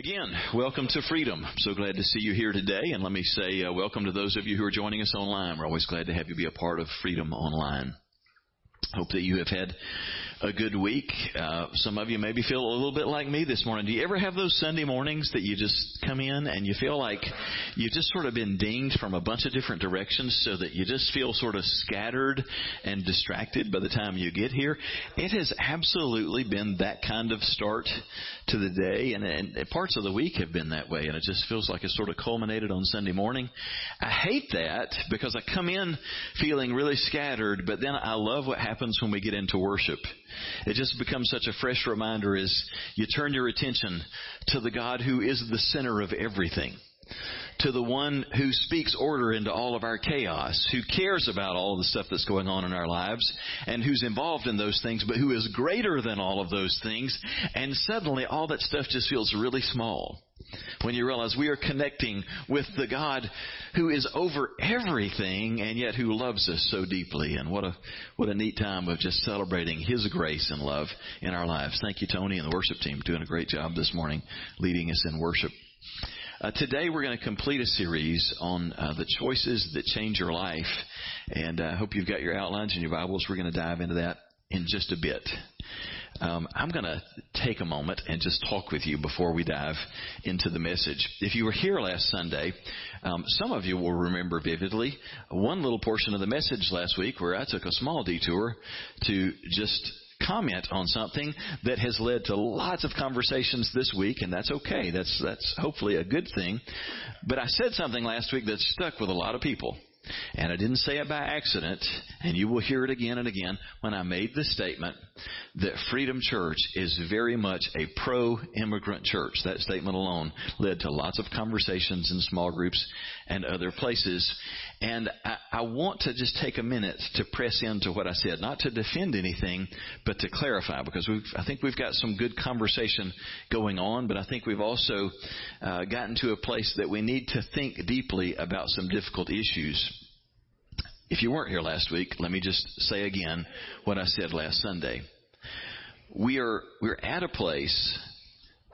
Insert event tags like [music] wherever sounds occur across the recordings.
Again, welcome to Freedom. So glad to see you here today. And let me say uh, welcome to those of you who are joining us online. We're always glad to have you be a part of Freedom Online. Hope that you have had a good week. Uh, some of you maybe feel a little bit like me this morning. Do you ever have those Sunday mornings that you just come in and you feel like you've just sort of been dinged from a bunch of different directions so that you just feel sort of scattered and distracted by the time you get here? It has absolutely been that kind of start to the day and, and parts of the week have been that way and it just feels like it's sort of culminated on Sunday morning. I hate that because I come in feeling really scattered, but then I love what happens when we get into worship. It just becomes such a fresh reminder as you turn your attention to the God who is the center of everything to the one who speaks order into all of our chaos, who cares about all the stuff that's going on in our lives, and who's involved in those things, but who is greater than all of those things. And suddenly all that stuff just feels really small. When you realize we are connecting with the God who is over everything and yet who loves us so deeply. And what a, what a neat time of just celebrating His grace and love in our lives. Thank you, Tony and the worship team doing a great job this morning leading us in worship. Uh, today we're going to complete a series on uh, the choices that change your life, and I uh, hope you've got your outlines and your Bibles. We're going to dive into that in just a bit. Um, I'm going to take a moment and just talk with you before we dive into the message. If you were here last Sunday, um, some of you will remember vividly one little portion of the message last week where I took a small detour to just comment on something that has led to lots of conversations this week, and that's okay. That's that's hopefully a good thing. But I said something last week that stuck with a lot of people. And I didn't say it by accident, and you will hear it again and again when I made the statement that Freedom Church is very much a pro-immigrant church. That statement alone led to lots of conversations in small groups and other places. And I, I want to just take a minute to press into what I said, not to defend anything, but to clarify, because I think we've got some good conversation going on, but I think we've also uh, gotten to a place that we need to think deeply about some difficult issues. If you weren't here last week, let me just say again what I said last Sunday. We are, we're at a place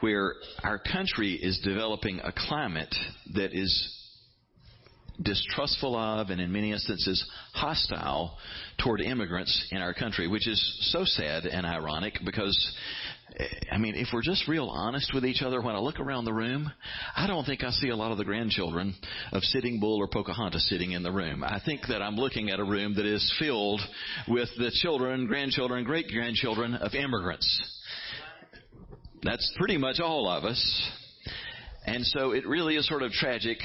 where our country is developing a climate that is distrustful of and in many instances hostile toward immigrants in our country, which is so sad and ironic because eh, I mean, if we're just real honest with each other, when I look around the room, I don't think I see a lot of the grandchildren of Sitting Bull or Pocahontas sitting in the room. I think that I'm looking at a room that is filled with the children, grandchildren, great grandchildren of immigrants. That's pretty much all of us. And so it really is sort of tragic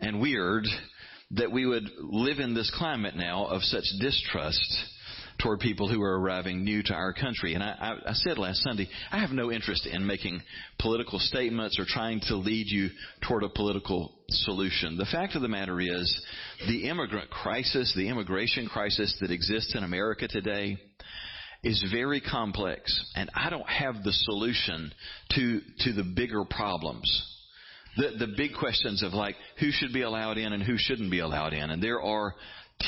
and weird that we would live in this climate now of such distrust toward people who are arriving new to our country. And I, I, I said last Sunday, I have no interest in making political statements or trying to lead you toward a political solution. The fact of the matter is, the immigrant crisis, the immigration crisis that exists in America today, is very complex, and I don't have the solution to to the bigger problems the, the big questions of like who should be allowed in and who shouldn't be allowed in. And there are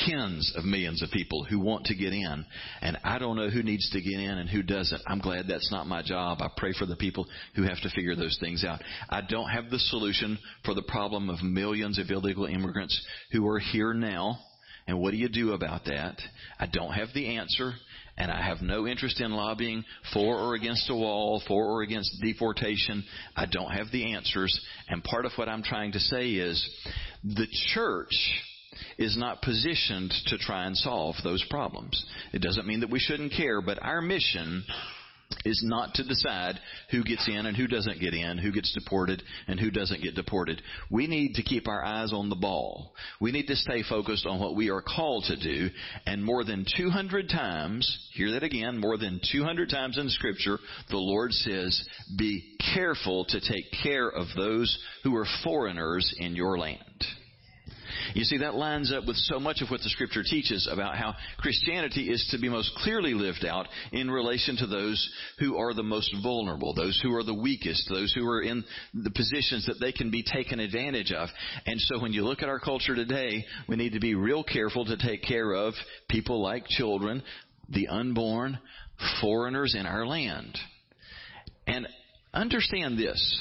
tens of millions of people who want to get in. And I don't know who needs to get in and who doesn't. I'm glad that's not my job. I pray for the people who have to figure those things out. I don't have the solution for the problem of millions of illegal immigrants who are here now. And what do you do about that? I don't have the answer and I have no interest in lobbying for or against a wall, for or against deportation. I don't have the answers. And part of what I'm trying to say is the church is not positioned to try and solve those problems. It doesn't mean that we shouldn't care, but our mission is not to decide who gets in and who doesn't get in, who gets deported and who doesn't get deported. We need to keep our eyes on the ball. We need to stay focused on what we are called to do. And more than 200 times, hear that again, more than 200 times in Scripture, the Lord says, be careful to take care of those who are foreigners in your land. You see, that lines up with so much of what the scripture teaches about how Christianity is to be most clearly lived out in relation to those who are the most vulnerable, those who are the weakest, those who are in the positions that they can be taken advantage of. And so when you look at our culture today, we need to be real careful to take care of people like children, the unborn, foreigners in our land. And understand this.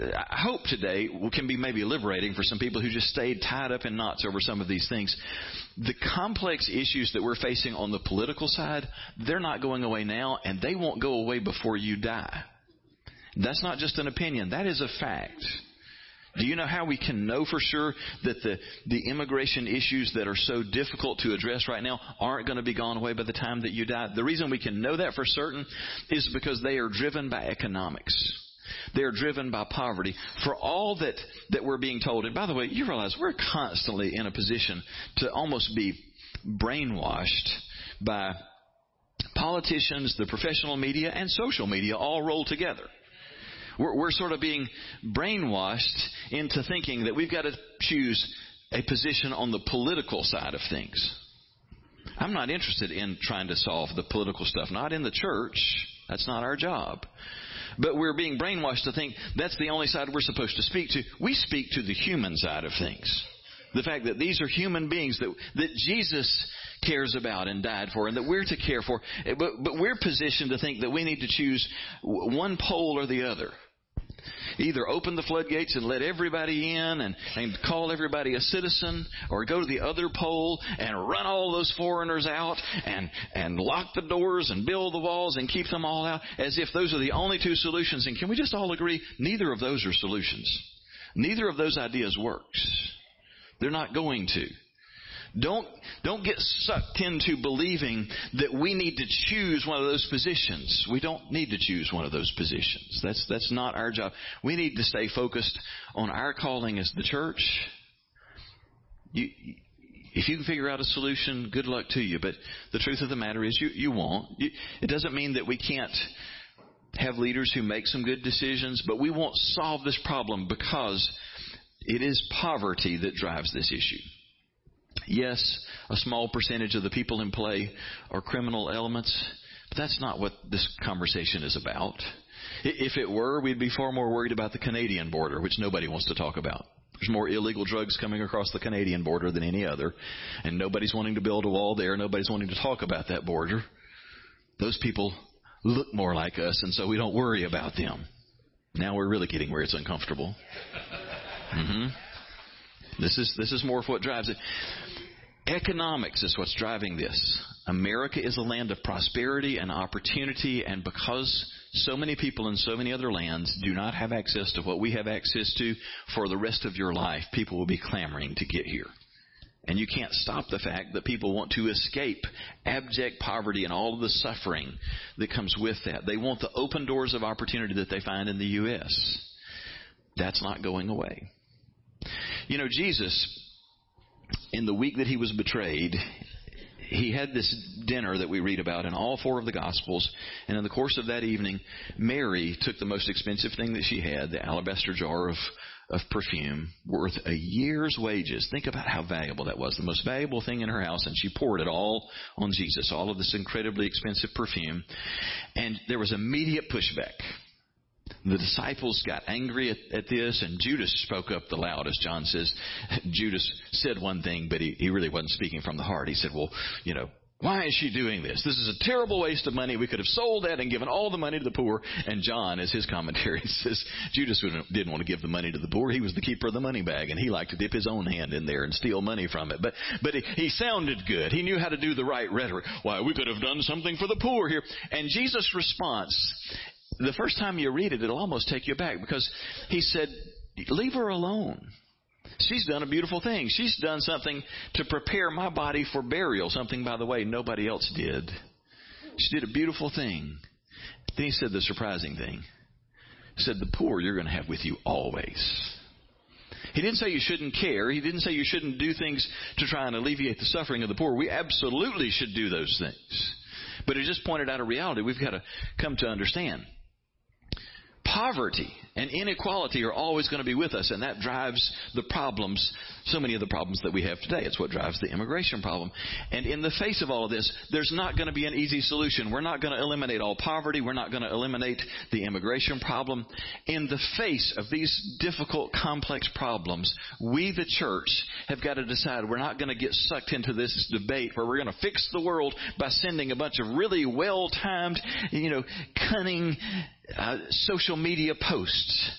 I hope today can be maybe liberating for some people who just stayed tied up in knots over some of these things. The complex issues that we're facing on the political side, they're not going away now, and they won't go away before you die. That's not just an opinion, that is a fact. Do you know how we can know for sure that the, the immigration issues that are so difficult to address right now aren't going to be gone away by the time that you die? The reason we can know that for certain is because they are driven by economics. They're driven by poverty. For all that, that we're being told, and by the way, you realize we're constantly in a position to almost be brainwashed by politicians, the professional media, and social media all rolled together. We're, we're sort of being brainwashed into thinking that we've got to choose a position on the political side of things. I'm not interested in trying to solve the political stuff, not in the church. That's not our job. But we're being brainwashed to think that's the only side we're supposed to speak to. We speak to the human side of things. The fact that these are human beings that, that Jesus cares about and died for and that we're to care for. But, but we're positioned to think that we need to choose one pole or the other either open the floodgates and let everybody in and, and call everybody a citizen or go to the other pole and run all those foreigners out and, and lock the doors and build the walls and keep them all out as if those are the only two solutions. And can we just all agree neither of those are solutions? Neither of those ideas works. They're not going to. Don't, don't get sucked into believing that we need to choose one of those positions. We don't need to choose one of those positions. That's, that's not our job. We need to stay focused on our calling as the church. You, if you can figure out a solution, good luck to you. But the truth of the matter is, you, you won't. You, it doesn't mean that we can't have leaders who make some good decisions, but we won't solve this problem because it is poverty that drives this issue. Yes, a small percentage of the people in play are criminal elements, but that's not what this conversation is about. If it were, we'd be far more worried about the Canadian border, which nobody wants to talk about. There's more illegal drugs coming across the Canadian border than any other, and nobody's wanting to build a wall there. Nobody's wanting to talk about that border. Those people look more like us, and so we don't worry about them. Now we're really getting where it's uncomfortable. Mm-hmm. This is this is more of what drives it. Economics is what's driving this. America is a land of prosperity and opportunity, and because so many people in so many other lands do not have access to what we have access to for the rest of your life, people will be clamoring to get here. And you can't stop the fact that people want to escape abject poverty and all of the suffering that comes with that. They want the open doors of opportunity that they find in the U.S. That's not going away. You know, Jesus in the week that he was betrayed, he had this dinner that we read about in all four of the Gospels. And in the course of that evening, Mary took the most expensive thing that she had, the alabaster jar of, of perfume, worth a year's wages. Think about how valuable that was. The most valuable thing in her house. And she poured it all on Jesus, all of this incredibly expensive perfume. And there was immediate pushback. The disciples got angry at, at, this, and Judas spoke up the loudest. John says [laughs] Judas said one thing, but he, he really wasn't speaking from the heart. He said, Well, you know, why is she doing this? This is a terrible waste of money. We could have sold that and given all the money to the poor. And John, as his commentary [laughs] says, Judas didn't want to give the money to the poor. He was the keeper of the money bag, and he liked to dip his own hand in there and steal money from it. But but he, he sounded good. He knew how to do the right rhetoric. Why we could have done something for the poor here. And Jesus' response the first time you read it, it'll almost take you back because he said, Leave her alone. She's done a beautiful thing. She's done something to prepare my body for burial, something, by the way, nobody else did. She did a beautiful thing. Then he said the surprising thing. He said, The poor you're going to have with you always. He didn't say you shouldn't care. He didn't say you shouldn't do things to try and alleviate the suffering of the poor. We absolutely should do those things. But it just pointed out a reality we've got to come to understand poverty and inequality are always going to be with us, and that drives the problems, so many of the problems that we have today. It's what drives the immigration problem. And in the face of all of this, there's not going to be an easy solution. We're not going to eliminate all poverty. We're not going to eliminate the immigration problem. In the face of these difficult, complex problems, we, the church, have got to decide we're not going to get sucked into this debate where we're going to fix the world by sending a bunch of really well-timed, you know, cunning, uh, social media posts.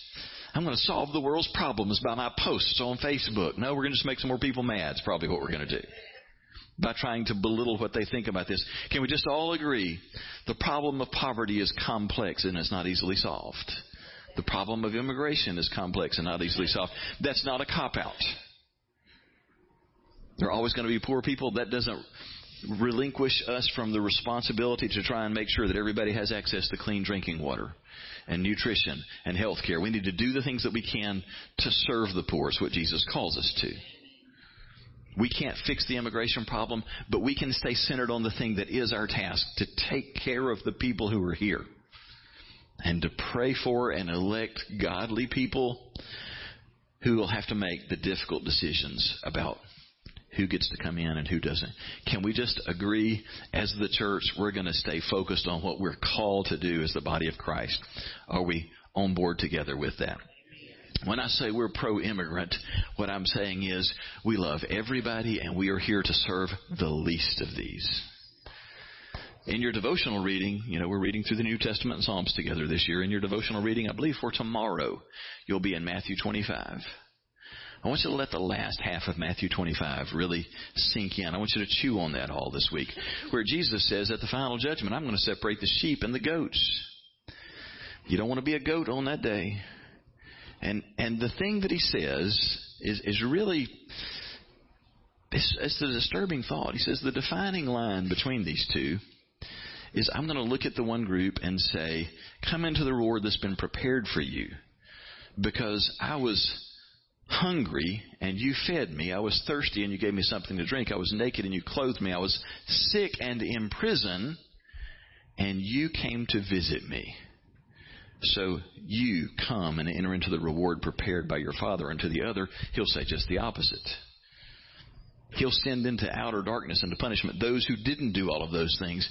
I'm going to solve the world's problems by my posts on Facebook. No, we're going to just make some more people mad. It's probably what we're going to do. By trying to belittle what they think about this. Can we just all agree the problem of poverty is complex and it's not easily solved? The problem of immigration is complex and not easily solved. That's not a cop out. There are always going to be poor people. That doesn't relinquish us from the responsibility to try and make sure that everybody has access to clean drinking water and nutrition and health care. We need to do the things that we can to serve the poor. It's what Jesus calls us to. We can't fix the immigration problem, but we can stay centered on the thing that is our task to take care of the people who are here and to pray for and elect godly people who will have to make the difficult decisions about who gets to come in and who doesn't. Can we just agree as the church we're going to stay focused on what we're called to do as the body of Christ? Are we on board together with that? When I say we're pro immigrant, what I'm saying is we love everybody and we are here to serve the least of these. In your devotional reading, you know, we're reading through the New Testament and Psalms together this year. In your devotional reading, I believe for tomorrow, you'll be in Matthew 25. I want you to let the last half of Matthew 25 really sink in. I want you to chew on that all this week. Where Jesus says at the final judgment, I'm going to separate the sheep and the goats. You don't want to be a goat on that day. And, and the thing that he says is, is really, it's, it's a disturbing thought. He says the defining line between these two is I'm going to look at the one group and say, come into the reward that's been prepared for you. Because I was hungry and you fed me. I was thirsty and you gave me something to drink. I was naked and you clothed me. I was sick and in prison and you came to visit me. So you come and enter into the reward prepared by your Father. And to the other, he'll say just the opposite. He'll send into outer darkness and to punishment those who didn't do all of those things.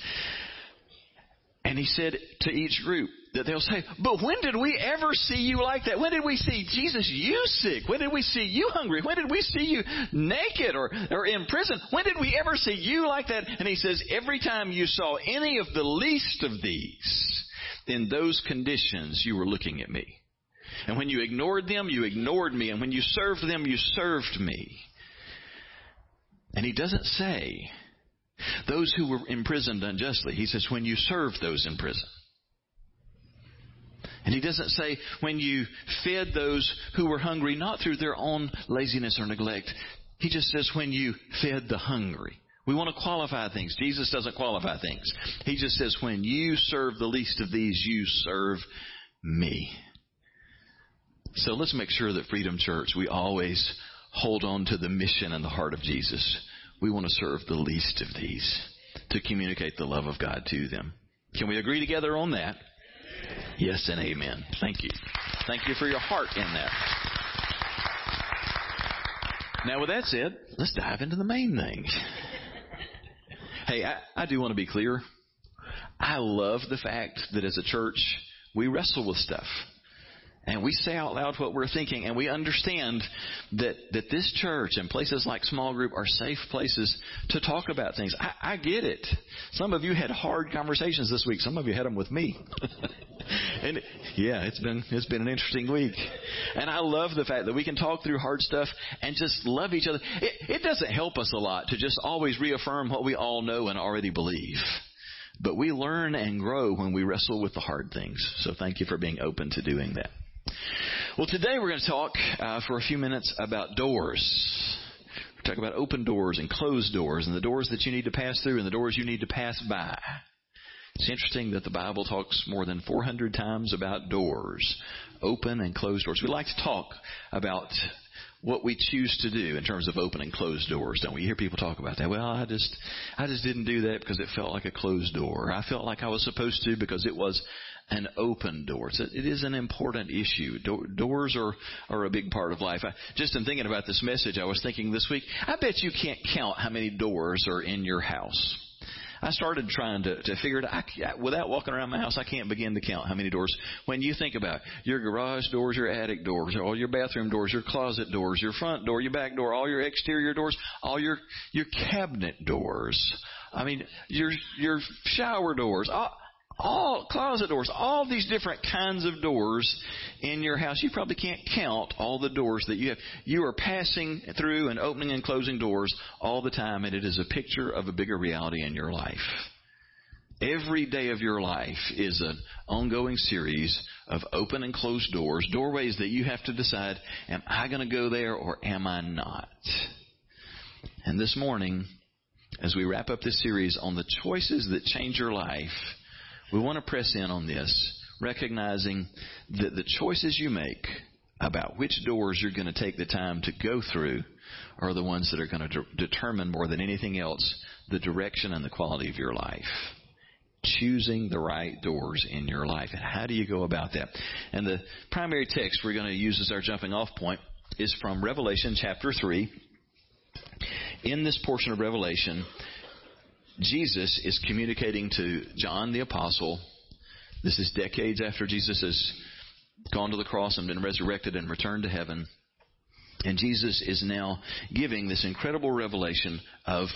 And he said to each group that they'll say, but when did we ever see you like that? When did we see Jesus you sick? When did we see you hungry? When did we see you naked or, or in prison? When did we ever see you like that? And he says, every time you saw any of the least of these, in those conditions, you were looking at me. And when you ignored them, you ignored me. And when you served them, you served me. And he doesn't say, those who were imprisoned unjustly. He says, when you serve those in prison. And he doesn't say when you fed those who were hungry, not through their own laziness or neglect. He just says when you fed the hungry. We want to qualify things. Jesus doesn't qualify things. He just says when you serve the least of these, you serve me. So let's make sure that Freedom Church, we always hold on to the mission and the heart of Jesus. We want to serve the least of these to communicate the love of God to them. Can we agree together on that? Yes and amen. Thank you. Thank you for your heart in that. Now, with that said, let's dive into the main thing. [laughs] Hey, I, I do want to be clear. I love the fact that as a church, we wrestle with stuff and we say out loud what we're thinking and we understand that, that this church and places like small group are safe places to talk about things. I, I get it. Some of you had hard conversations this week. Some of you had them with me. [laughs] and yeah, it's been, it's been an interesting week. And I love the fact that we can talk through hard stuff and just love each other. It, it doesn't help us a lot to just always reaffirm what we all know and already believe. But we learn and grow when we wrestle with the hard things. So thank you for being open to doing that. Well, today we're going to talk uh, for a few minutes about doors. We're about open doors and closed doors and the doors that you need to pass through and the doors you need to pass by. It's interesting that the Bible talks more than 400 times about doors, open and closed doors. We like to talk about what we choose to do in terms of open and closed doors, don't we? You hear people talk about that. Well, I just, I just didn't do that because it felt like a closed door. I felt like I was supposed to because it was an open door. So it is an important issue. Do- doors are, are a big part of life. I, just in thinking about this message, I was thinking this week, I bet you can't count how many doors are in your house. I started trying to, to figure it out. I, without walking around my house, I can't begin to count how many doors. When you think about your garage doors, your attic doors, all your bathroom doors, your closet doors, your front door, your back door, all your exterior doors, all your, your cabinet doors. I mean, your, your shower doors, all, all closet doors, all these different kinds of doors in your house. You probably can't count all the doors that you have. You are passing through and opening and closing doors all the time, and it is a picture of a bigger reality in your life. Every day of your life is an ongoing series of open and closed doors, doorways that you have to decide, am I going to go there or am I not? And this morning, as we wrap up this series on the choices that change your life, we want to press in on this, recognizing that the choices you make about which doors you're going to take the time to go through are the ones that are going to de- determine more than anything else the direction and the quality of your life. Choosing the right doors in your life. And how do you go about that? And the primary text we're going to use as our jumping off point is from Revelation chapter 3. In this portion of Revelation, Jesus is communicating to John the Apostle. This is decades after Jesus has gone to the cross and been resurrected and returned to heaven. And Jesus is now giving this incredible revelation of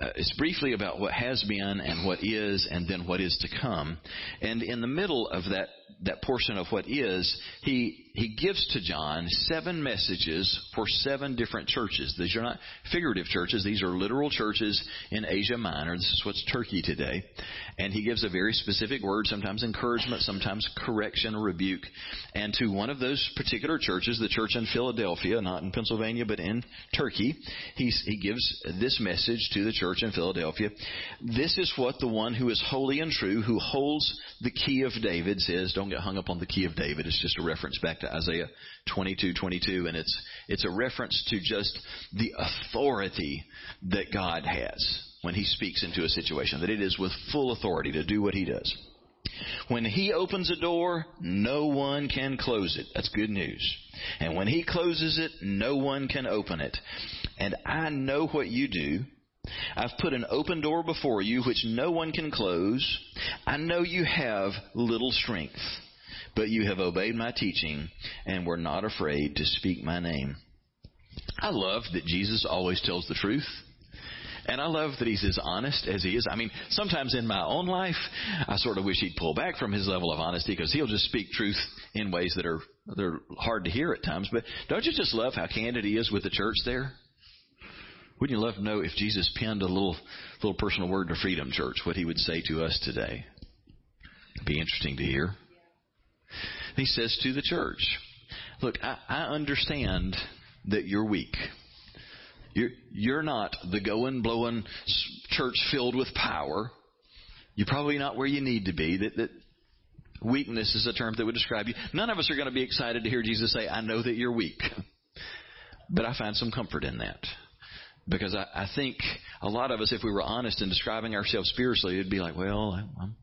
uh, it's briefly about what has been and what is and then what is to come. And in the middle of that, that portion of what is, he, he gives to John seven messages for seven different churches. These are not figurative churches. These are literal churches in Asia Minor. This is what's Turkey today. And he gives a very specific word, sometimes encouragement, sometimes correction or rebuke. And to one of those particular churches, the church in Philadelphia, not in Pennsylvania, but in Turkey, he's, he gives this message to the church church in Philadelphia. This is what the one who is holy and true, who holds the key of David says. Don't get hung up on the key of David. It's just a reference back to Isaiah 22, 22, and it's, it's a reference to just the authority that God has when he speaks into a situation, that it is with full authority to do what he does. When he opens a door, no one can close it. That's good news. And when he closes it, no one can open it. And I know what you do I've put an open door before you which no one can close. I know you have little strength, but you have obeyed my teaching and were not afraid to speak my name. I love that Jesus always tells the truth. And I love that he's as honest as he is. I mean, sometimes in my own life, I sort of wish he'd pull back from his level of honesty because he'll just speak truth in ways that are they're hard to hear at times. But don't you just love how candid he is with the church there? Wouldn't you love to know if Jesus penned a little little personal word to Freedom Church, what he would say to us today? It'd be interesting to hear. He says to the church, Look, I, I understand that you're weak. You're, you're not the going, blowing church filled with power. You're probably not where you need to be. That, that weakness is a term that would describe you. None of us are going to be excited to hear Jesus say, I know that you're weak. But I find some comfort in that. Because I, I think a lot of us, if we were honest in describing ourselves spiritually, it'd be like, well, I'm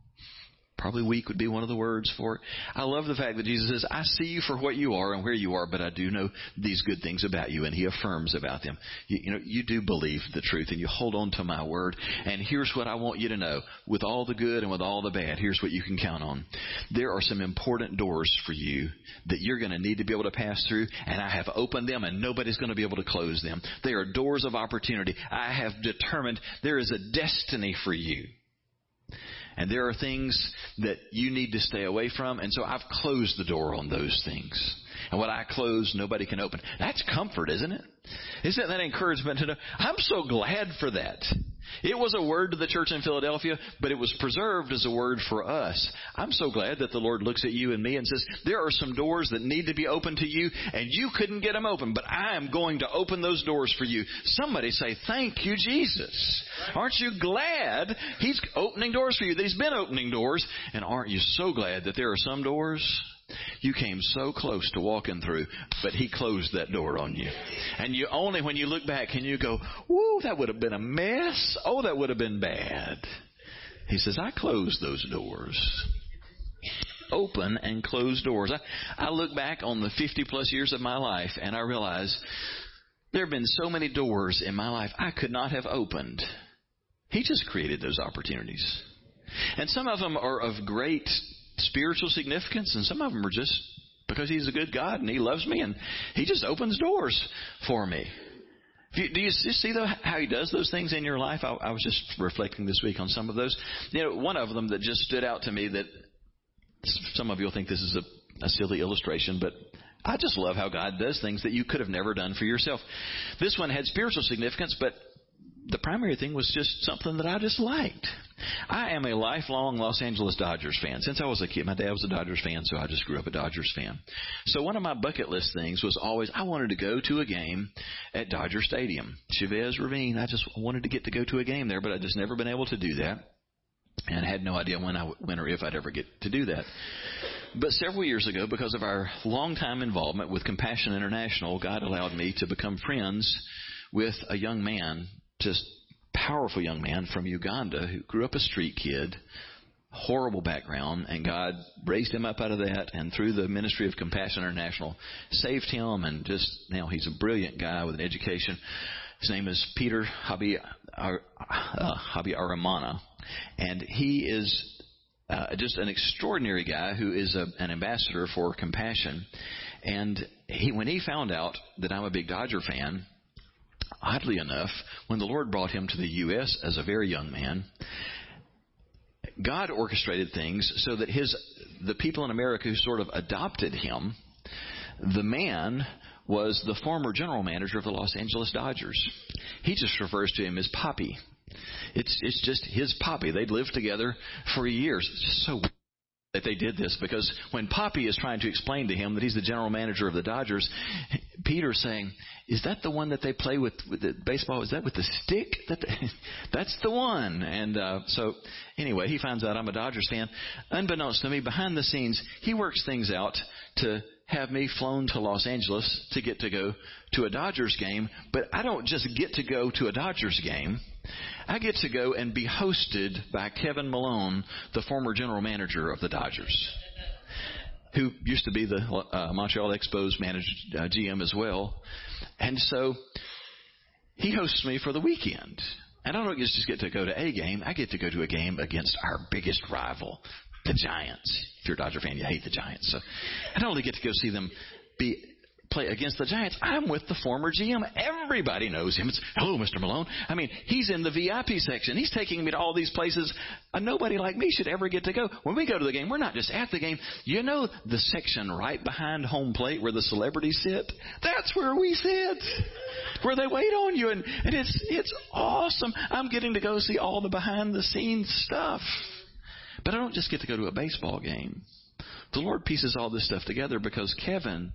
Probably weak would be one of the words for it. I love the fact that Jesus says, I see you for what you are and where you are, but I do know these good things about you, and he affirms about them. You, you know, you do believe the truth, and you hold on to my word, and here's what I want you to know. With all the good and with all the bad, here's what you can count on. There are some important doors for you that you're going to need to be able to pass through, and I have opened them, and nobody's going to be able to close them. They are doors of opportunity. I have determined there is a destiny for you. And there are things that you need to stay away from. And so I've closed the door on those things. And what I close, nobody can open. That's comfort, isn't it? Isn't that encouragement to know? I'm so glad for that. It was a word to the church in Philadelphia, but it was preserved as a word for us. I'm so glad that the Lord looks at you and me and says, there are some doors that need to be opened to you, and you couldn't get them open, but I am going to open those doors for you. Somebody say, thank you, Jesus. Aren't you glad He's opening doors for you, that He's been opening doors, and aren't you so glad that there are some doors you came so close to walking through, but he closed that door on you. And you only when you look back can you go, "Whoa, that would have been a mess. Oh, that would have been bad." He says, "I closed those doors." Open and closed doors. I, I look back on the 50 plus years of my life and I realize there have been so many doors in my life I could not have opened. He just created those opportunities. And some of them are of great spiritual significance, and some of them are just because He's a good God and He loves me, and He just opens doors for me. Do you, see though how he does those things in your life? I, I was just reflecting this week on some of those. You know, one of them that just stood out to me that some of you will think this is a, a silly illustration, but I just love how God does things that you could have never done for yourself. This one had spiritual significance, but the primary thing was just something that I just liked. I am a lifelong Los Angeles Dodgers fan. Since I was a kid, my dad was a Dodgers fan, so I just grew up a Dodgers fan. So one of my bucket list things was always I wanted to go to a game at Dodger Stadium. Chavez Ravine, I just wanted to get to go to a game there, but I just never been able to do that. And I had no idea when I when or if I'd ever get to do that. But several years ago, because of our long time involvement with Compassion International, God allowed me to become friends with a young man just powerful young man from Uganda who grew up a street kid, horrible background, and God raised him up out of that, and through the ministry of Compassion International, saved him, and just now he's a brilliant guy with an education. His name is Peter Habi, uh, Habi Aramana, and he is uh, just an extraordinary guy who is a, an ambassador for Compassion. And he, when he found out that I'm a big Dodger fan, Oddly enough, when the Lord brought him to the U.S. as a very young man, God orchestrated things so that his the people in America who sort of adopted him, the man was the former general manager of the Los Angeles Dodgers. He just refers to him as Poppy. It's it's just his Poppy. They'd lived together for years. It's just so that they did this because when Poppy is trying to explain to him that he's the general manager of the Dodgers, Peter's saying, "Is that the one that they play with, with the baseball? Is that with the stick? That the, [laughs] that's the one." And uh, so, anyway, he finds out I'm a Dodgers fan. Unbeknownst to me, behind the scenes, he works things out to have me flown to Los Angeles to get to go to a Dodgers game. But I don't just get to go to a Dodgers game. I get to go and be hosted by Kevin Malone, the former general manager of the Dodgers, who used to be the uh, Montreal Expos manager, uh, GM as well. And so he hosts me for the weekend. And I don't just get to go to a game, I get to go to a game against our biggest rival, the Giants. If you're a Dodger fan, you hate the Giants. So I don't only get to go see them be play against the Giants, I'm with the former GM. Everybody knows him. It's, hello, Mr. Malone. I mean, he's in the VIP section. He's taking me to all these places uh, nobody like me should ever get to go. When we go to the game, we're not just at the game. You know the section right behind home plate where the celebrities sit? That's where we sit. Where they wait on you and, and it's it's awesome. I'm getting to go see all the behind the scenes stuff. But I don't just get to go to a baseball game. The Lord pieces all this stuff together because Kevin,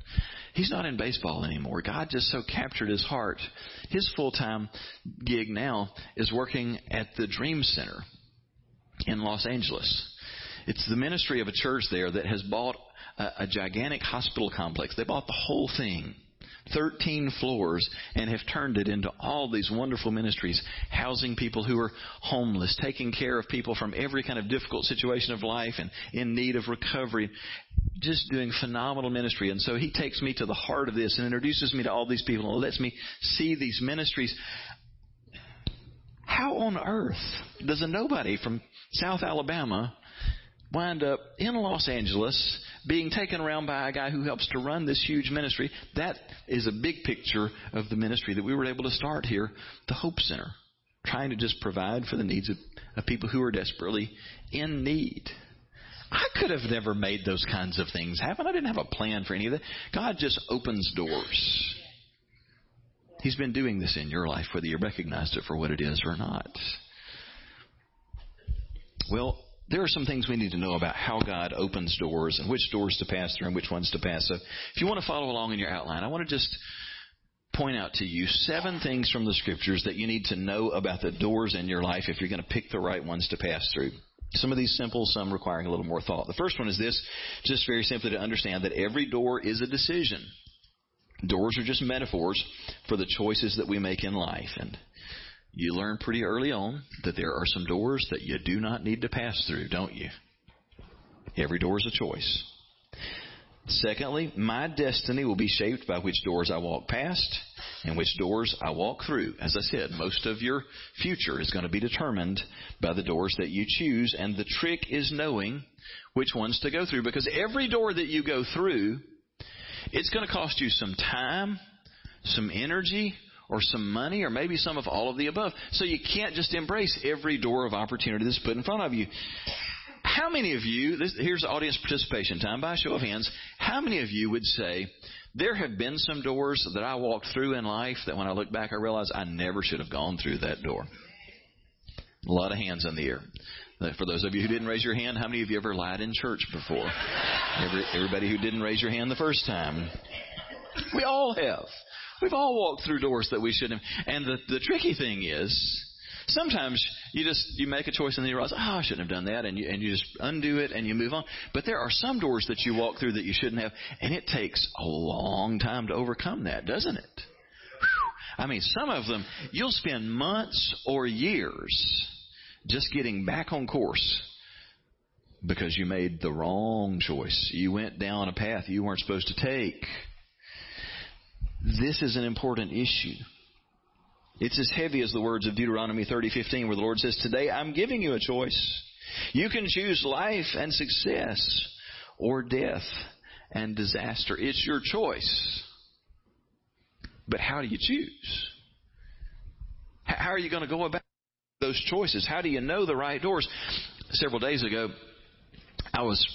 he's not in baseball anymore. God just so captured his heart. His full time gig now is working at the Dream Center in Los Angeles. It's the ministry of a church there that has bought a, a gigantic hospital complex. They bought the whole thing 13 floors and have turned it into all these wonderful ministries, housing people who are homeless, taking care of people from every kind of difficult situation of life and in need of recovery, just doing phenomenal ministry. And so he takes me to the heart of this and introduces me to all these people and lets me see these ministries. How on earth does a nobody from South Alabama wind up in Los Angeles being taken around by a guy who helps to run this huge ministry. That is a big picture of the ministry that we were able to start here, the Hope Center, trying to just provide for the needs of, of people who are desperately in need. I could have never made those kinds of things happen. I didn't have a plan for any of that. God just opens doors. He's been doing this in your life, whether you recognized it for what it is or not. Well, there are some things we need to know about how God opens doors and which doors to pass through and which ones to pass. So if you want to follow along in your outline, I want to just point out to you seven things from the scriptures that you need to know about the doors in your life if you're going to pick the right ones to pass through. Some of these simple, some requiring a little more thought. The first one is this, just very simply to understand that every door is a decision. Doors are just metaphors for the choices that we make in life. And you learn pretty early on that there are some doors that you do not need to pass through, don't you? Every door is a choice. Secondly, my destiny will be shaped by which doors I walk past and which doors I walk through. As I said, most of your future is going to be determined by the doors that you choose, and the trick is knowing which ones to go through because every door that you go through, it's going to cost you some time, some energy, or some money or maybe some of all of the above. So you can't just embrace every door of opportunity that's put in front of you. How many of you, this, here's audience participation time by show of hands, how many of you would say, there have been some doors that I walked through in life that when I look back I realize I never should have gone through that door? A lot of hands in the air. Uh, for those of you who didn't raise your hand, how many of you ever lied in church before? Every, everybody who didn't raise your hand the first time. We all have. We've all walked through doors that we shouldn't have. And the, the tricky thing is, sometimes you just you make a choice and then you realize, oh, I shouldn't have done that, and you and you just undo it and you move on. But there are some doors that you walk through that you shouldn't have, and it takes a long time to overcome that, doesn't it? I mean, some of them you'll spend months or years just getting back on course because you made the wrong choice. You went down a path you weren't supposed to take. This is an important issue. It's as heavy as the words of Deuteronomy 30:15 where the Lord says, "Today I'm giving you a choice. You can choose life and success or death and disaster. It's your choice." But how do you choose? How are you going to go about those choices? How do you know the right doors? Several days ago, I was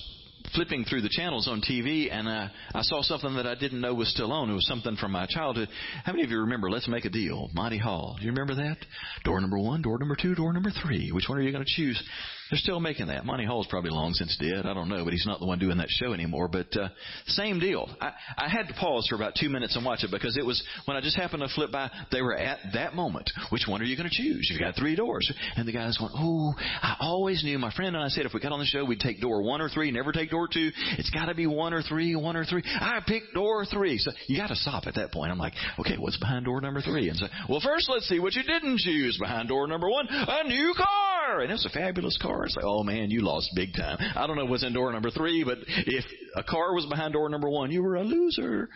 flipping through the channels on TV and uh, I saw something that I didn't know was still on. It was something from my childhood. How many of you remember Let's Make a Deal? Monty Hall. Do you remember that? Door number one, door number two, door number three. Which one are you going to choose? They're still making that. Monty Hall's probably long since dead. I don't know, but he's not the one doing that show anymore. But uh, same deal. I, I had to pause for about two minutes and watch it because it was when I just happened to flip by. They were at that moment. Which one are you going to choose? You've got three doors, and the guy's going, "Oh, I always knew." My friend and I said if we got on the show, we'd take door one or three, never take door two. It's got to be one or three, one or three. I picked door three. So you got to stop at that point. I'm like, okay, what's behind door number three? And so, well, first let's see what you didn't choose behind door number one. A new car, and it's a fabulous car. It's like, oh man, you you lost big time. I don't know what's in door number three, but if a car was behind door number one, you were a loser.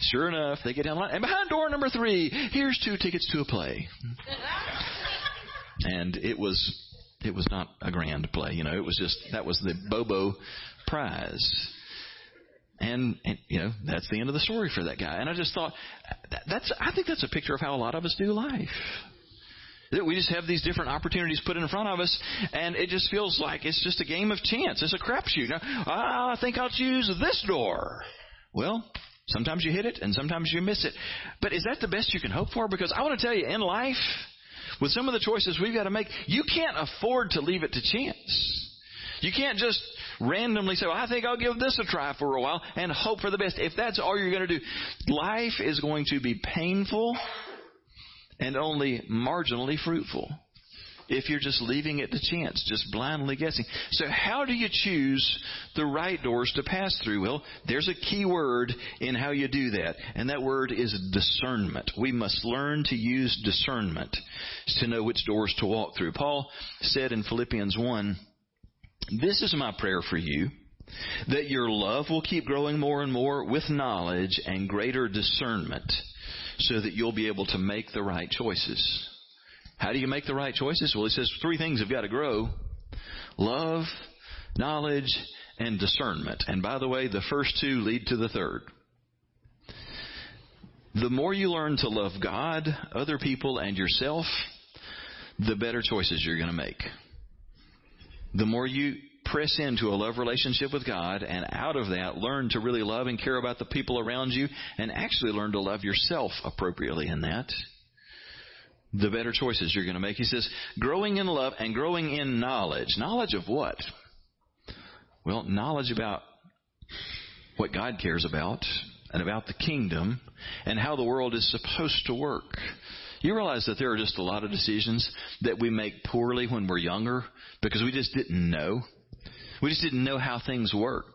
Sure enough, they get down the line. And behind door number three, here's two tickets to a play. and it was it was not a grand play, you know. It was just that was the Bobo prize. And, and you know that's the end of the story for that guy. And I just thought that's I think that's a picture of how a lot of us do life. That we just have these different opportunities put in front of us, and it just feels like it's just a game of chance. It's a crapshoot. Ah, I think I'll choose this door. Well, sometimes you hit it, and sometimes you miss it. But is that the best you can hope for? Because I want to tell you, in life, with some of the choices we've got to make, you can't afford to leave it to chance. You can't just randomly say, well, I think I'll give this a try for a while and hope for the best. If that's all you're going to do, life is going to be painful and only marginally fruitful if you're just leaving it to chance, just blindly guessing. So how do you choose the right doors to pass through? Well, there's a key word in how you do that, and that word is discernment. We must learn to use discernment to know which doors to walk through. Paul said in Philippians 1, this is my prayer for you, that your love will keep growing more and more with knowledge and greater discernment so that you'll be able to make the right choices. How do you make the right choices? Well, he says three things have got to grow love, knowledge, and discernment. And by the way, the first two lead to the third. The more you learn to love God, other people, and yourself, the better choices you're going to make. The more you press into a love relationship with God and out of that learn to really love and care about the people around you and actually learn to love yourself appropriately in that, the better choices you're going to make. He says, growing in love and growing in knowledge. Knowledge of what? Well, knowledge about what God cares about and about the kingdom and how the world is supposed to work. You realize that there are just a lot of decisions that we make poorly when we're younger because we just didn't know. We just didn't know how things work.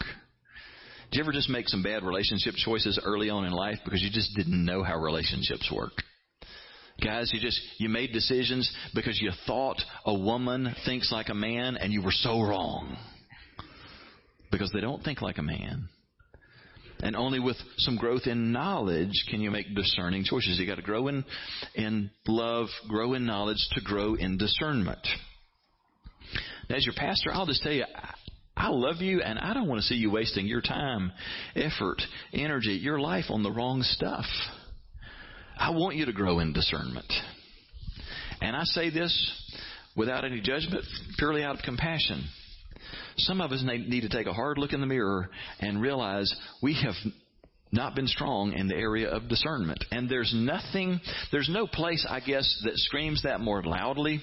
Did you ever just make some bad relationship choices early on in life because you just didn't know how relationships work? Guys, you just, you made decisions because you thought a woman thinks like a man and you were so wrong. Because they don't think like a man. And only with some growth in knowledge can you make discerning choices. You got to grow in, in love, grow in knowledge to grow in discernment. As your pastor, I'll just tell you, I love you and I don't want to see you wasting your time, effort, energy, your life on the wrong stuff. I want you to grow in discernment. And I say this without any judgment, purely out of compassion. Some of us need to take a hard look in the mirror and realize we have not been strong in the area of discernment. And there's nothing, there's no place, I guess, that screams that more loudly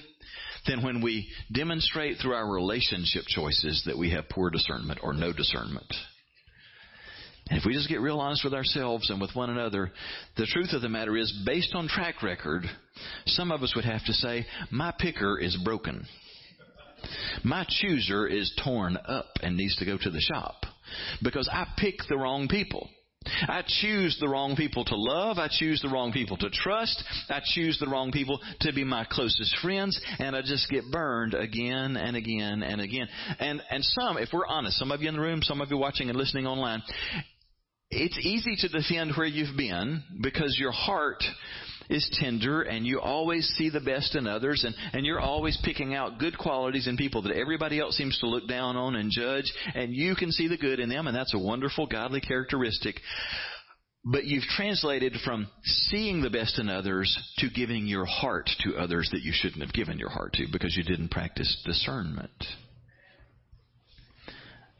than when we demonstrate through our relationship choices that we have poor discernment or no discernment. And if we just get real honest with ourselves and with one another, the truth of the matter is, based on track record, some of us would have to say, my picker is broken. My chooser is torn up and needs to go to the shop because I pick the wrong people. I choose the wrong people to love. I choose the wrong people to trust. I choose the wrong people to be my closest friends. And I just get burned again and again and again. And, and some, if we're honest, some of you in the room, some of you watching and listening online, it's easy to defend where you've been because your heart is tender and you always see the best in others and, and you're always picking out good qualities in people that everybody else seems to look down on and judge and you can see the good in them and that's a wonderful godly characteristic. But you've translated from seeing the best in others to giving your heart to others that you shouldn't have given your heart to because you didn't practice discernment.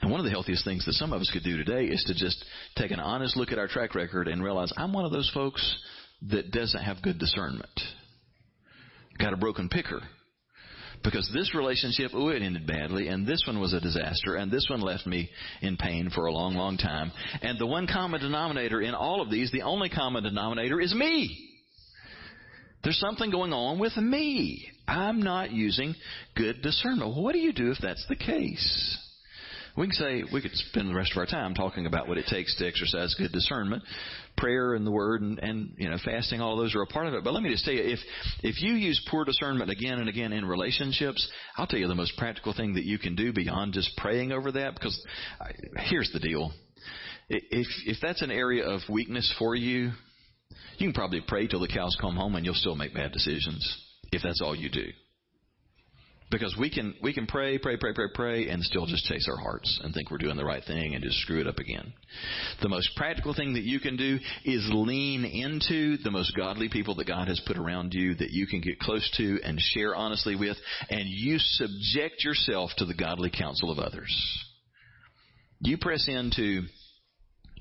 And one of the healthiest things that some of us could do today is to just take an honest look at our track record and realize I'm one of those folks that doesn't have good discernment. Got a broken picker. Because this relationship, oh, it ended badly, and this one was a disaster, and this one left me in pain for a long, long time. And the one common denominator in all of these, the only common denominator is me. There's something going on with me. I'm not using good discernment. What do you do if that's the case? We can say we could spend the rest of our time talking about what it takes to exercise good discernment. Prayer and the word and, and you know fasting, all those are a part of it. But let me just tell you, if if you use poor discernment again and again in relationships, I'll tell you the most practical thing that you can do beyond just praying over that. Because here's the deal: if if that's an area of weakness for you, you can probably pray till the cows come home and you'll still make bad decisions if that's all you do. Because we can we can pray, pray, pray, pray, pray, and still just chase our hearts and think we're doing the right thing and just screw it up again. The most practical thing that you can do is lean into the most godly people that God has put around you that you can get close to and share honestly with, and you subject yourself to the godly counsel of others. You press into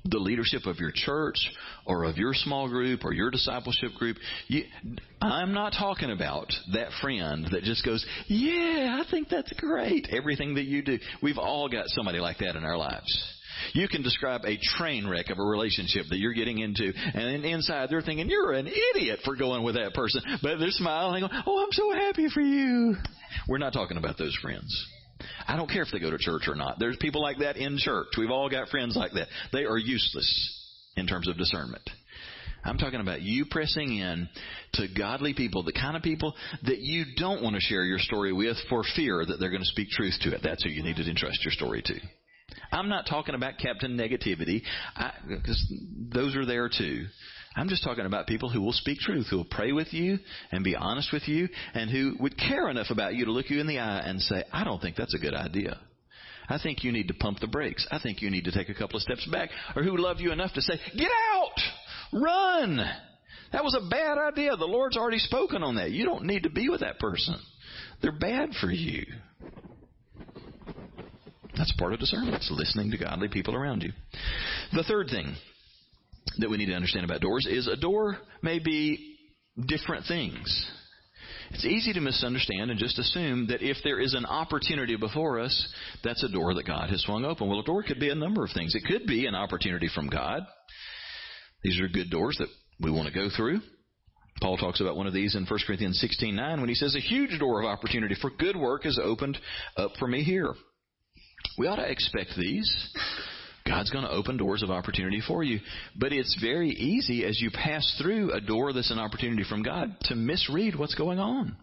the leadership of your church or of your small group or your discipleship group. You, I'm not talking about that friend that just goes, yeah, I think that's great. Everything that you do. We've all got somebody like that in our lives. You can describe a train wreck of a relationship that you're getting into, and inside they're thinking, you're an idiot for going with that person. But they're smiling, oh, I'm so happy for you. We're not talking about those friends. I don't care if they go to church or not. There's people like that in church. We've all got friends like that. They are useless in terms of discernment. I'm talking about you pressing in to godly people, the kind of people that you don't want to share your story with for fear that they're going to speak truth to it. That's who you need to entrust your story to. I'm not talking about captain negativity, because those are there too. I'm just talking about people who will speak truth, who will pray with you and be honest with you, and who would care enough about you to look you in the eye and say, I don't think that's a good idea. I think you need to pump the brakes. I think you need to take a couple of steps back. Or who love you enough to say, get out! Run! That was a bad idea. The Lord's already spoken on that. You don't need to be with that person. They're bad for you. That's part of discernment. It's listening to godly people around you. The third thing that we need to understand about doors is a door may be different things. It's easy to misunderstand and just assume that if there is an opportunity before us, that's a door that God has swung open. Well, a door could be a number of things. It could be an opportunity from God. These are good doors that we want to go through. Paul talks about one of these in 1 Corinthians 16:9 when he says a huge door of opportunity for good work is opened up for me here. We ought to expect these. God's going to open doors of opportunity for you. But it's very easy as you pass through a door that's an opportunity from God to misread what's going on.